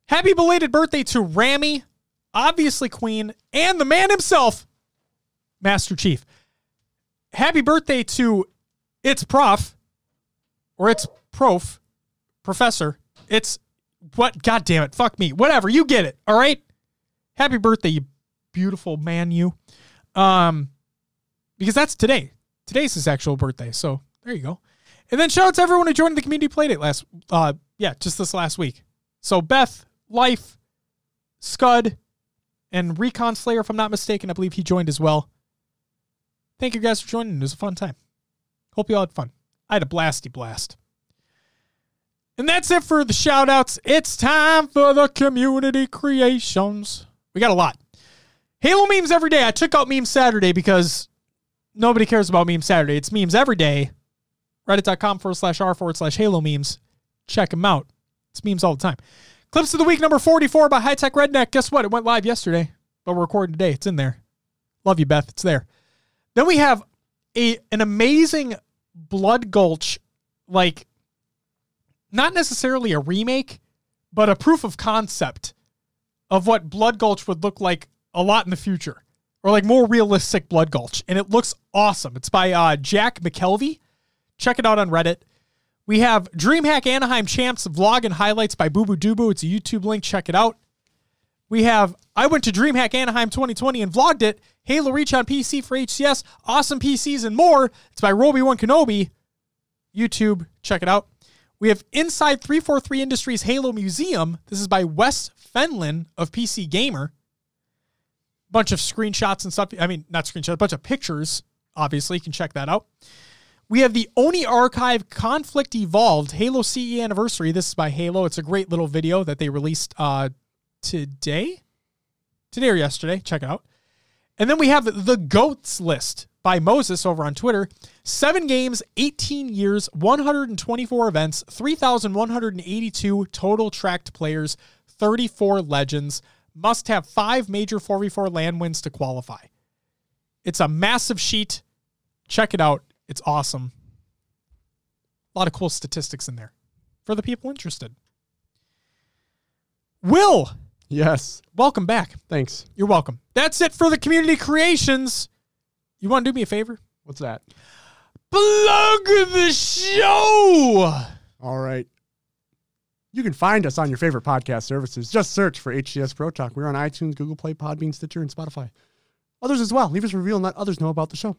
Happy belated birthday to Rami, obviously Queen, and the man himself, Master Chief. Happy birthday to its prof or its prof professor. It's what god damn it fuck me whatever you get it all right? Happy birthday you beautiful man you. Um because that's today. Today's his actual birthday so there you go. And then shout out to everyone who joined the community playdate last uh yeah just this last week. So beth life scud and recon slayer if i'm not mistaken i believe he joined as well Thank you guys for joining. It was a fun time. Hope you all had fun. I had a blasty blast. And that's it for the shout outs. It's time for the community creations. We got a lot. Halo memes every day. I took out meme Saturday because nobody cares about meme Saturday. It's memes every day. Reddit.com forward slash r forward slash Halo memes. Check them out. It's memes all the time. Clips of the week number 44 by High Tech Redneck. Guess what? It went live yesterday, but we're recording today. It's in there. Love you, Beth. It's there. Then we have a an amazing Blood Gulch, like not necessarily a remake, but a proof of concept of what Blood Gulch would look like a lot in the future, or like more realistic Blood Gulch, and it looks awesome. It's by uh, Jack McKelvey. Check it out on Reddit. We have DreamHack Anaheim Champs vlog and highlights by Boo Boo Dubu. It's a YouTube link. Check it out. We have I went to DreamHack Anaheim 2020 and vlogged it. Halo Reach on PC for HCS, awesome PCs and more. It's by Roby One Kenobi. YouTube, check it out. We have Inside 343 Industries Halo Museum. This is by Wes Fenlon of PC Gamer. Bunch of screenshots and stuff. I mean, not screenshots, a bunch of pictures. Obviously, you can check that out. We have the Oni Archive Conflict Evolved Halo CE Anniversary. This is by Halo. It's a great little video that they released uh, today, today or yesterday. Check it out. And then we have the GOATS list by Moses over on Twitter. Seven games, 18 years, 124 events, 3,182 total tracked players, 34 legends. Must have five major 4v4 LAN wins to qualify. It's a massive sheet. Check it out. It's awesome. A lot of cool statistics in there for the people interested. Will, Yes. welcome back. Thanks. You're welcome. That's it for the community creations. You want to do me a favor? What's that? Plug the show. All right. You can find us on your favorite podcast services. Just search for HCS Pro Talk. We're on iTunes, Google Play, Podbean, Stitcher, and Spotify. Others as well. Leave us a review and let others know about the show.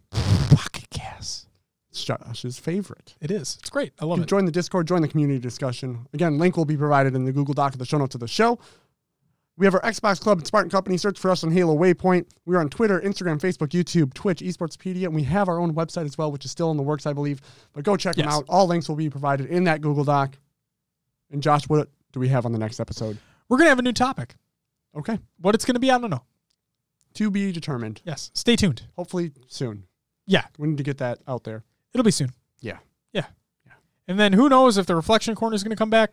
Pocket Casts. It's Josh's favorite. It is. It's great. I love it. join the Discord, join the community discussion. Again, link will be provided in the Google Doc of the show notes of the show. We have our Xbox Club and Spartan Company. Search for us on Halo Waypoint. We're on Twitter, Instagram, Facebook, YouTube, Twitch, Esportspedia, and we have our own website as well, which is still in the works, I believe. But go check them out. All links will be provided in that Google Doc. And Josh, what do we have on the next episode? We're going to have a new topic. Okay. What it's going to be, I don't know. To be determined. Yes. Stay tuned. Hopefully soon. Yeah. We need to get that out there. It'll be soon. Yeah. Yeah. Yeah. And then who knows if the reflection corner is going to come back?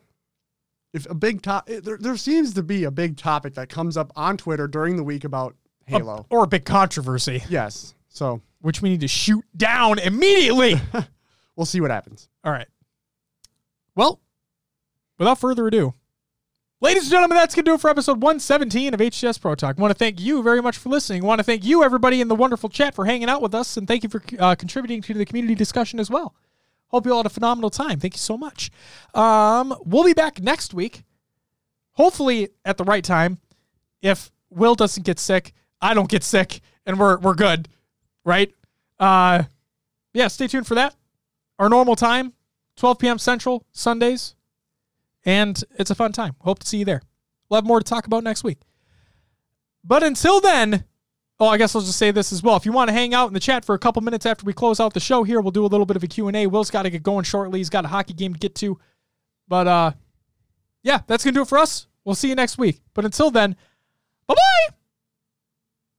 If a big top, eh, there, there seems to be a big topic that comes up on Twitter during the week about A- Halo. or a big controversy, yes. So which we need to shoot down immediately. we'll see what happens. All right. Well, without further ado, ladies and gentlemen, that's going to do it for episode 117 of HCS Pro Talk. I want to thank you very much for listening. I want to thank you, everybody in the wonderful chat, for hanging out with us, and thank you for uh, contributing to the community discussion as well. Hope you all had a phenomenal time. Thank you so much. Um, we'll be back next week, hopefully at the right time. If Will doesn't get sick, I don't get sick, and we're we're good, right? Uh, yeah, stay tuned for that. Our normal time, 12 p.m. Central, Sundays. And it's a fun time. Hope to see you there. We'll have more to talk about next week. But until then, oh, I guess I'll just say this as well. If you want to hang out in the chat for a couple minutes after we close out the show here, we'll do a little bit of a Q&A. Will's got to get going shortly. He's got a hockey game to get to. But uh yeah, that's going to do it for us. We'll see you next week. But until then, bye-bye.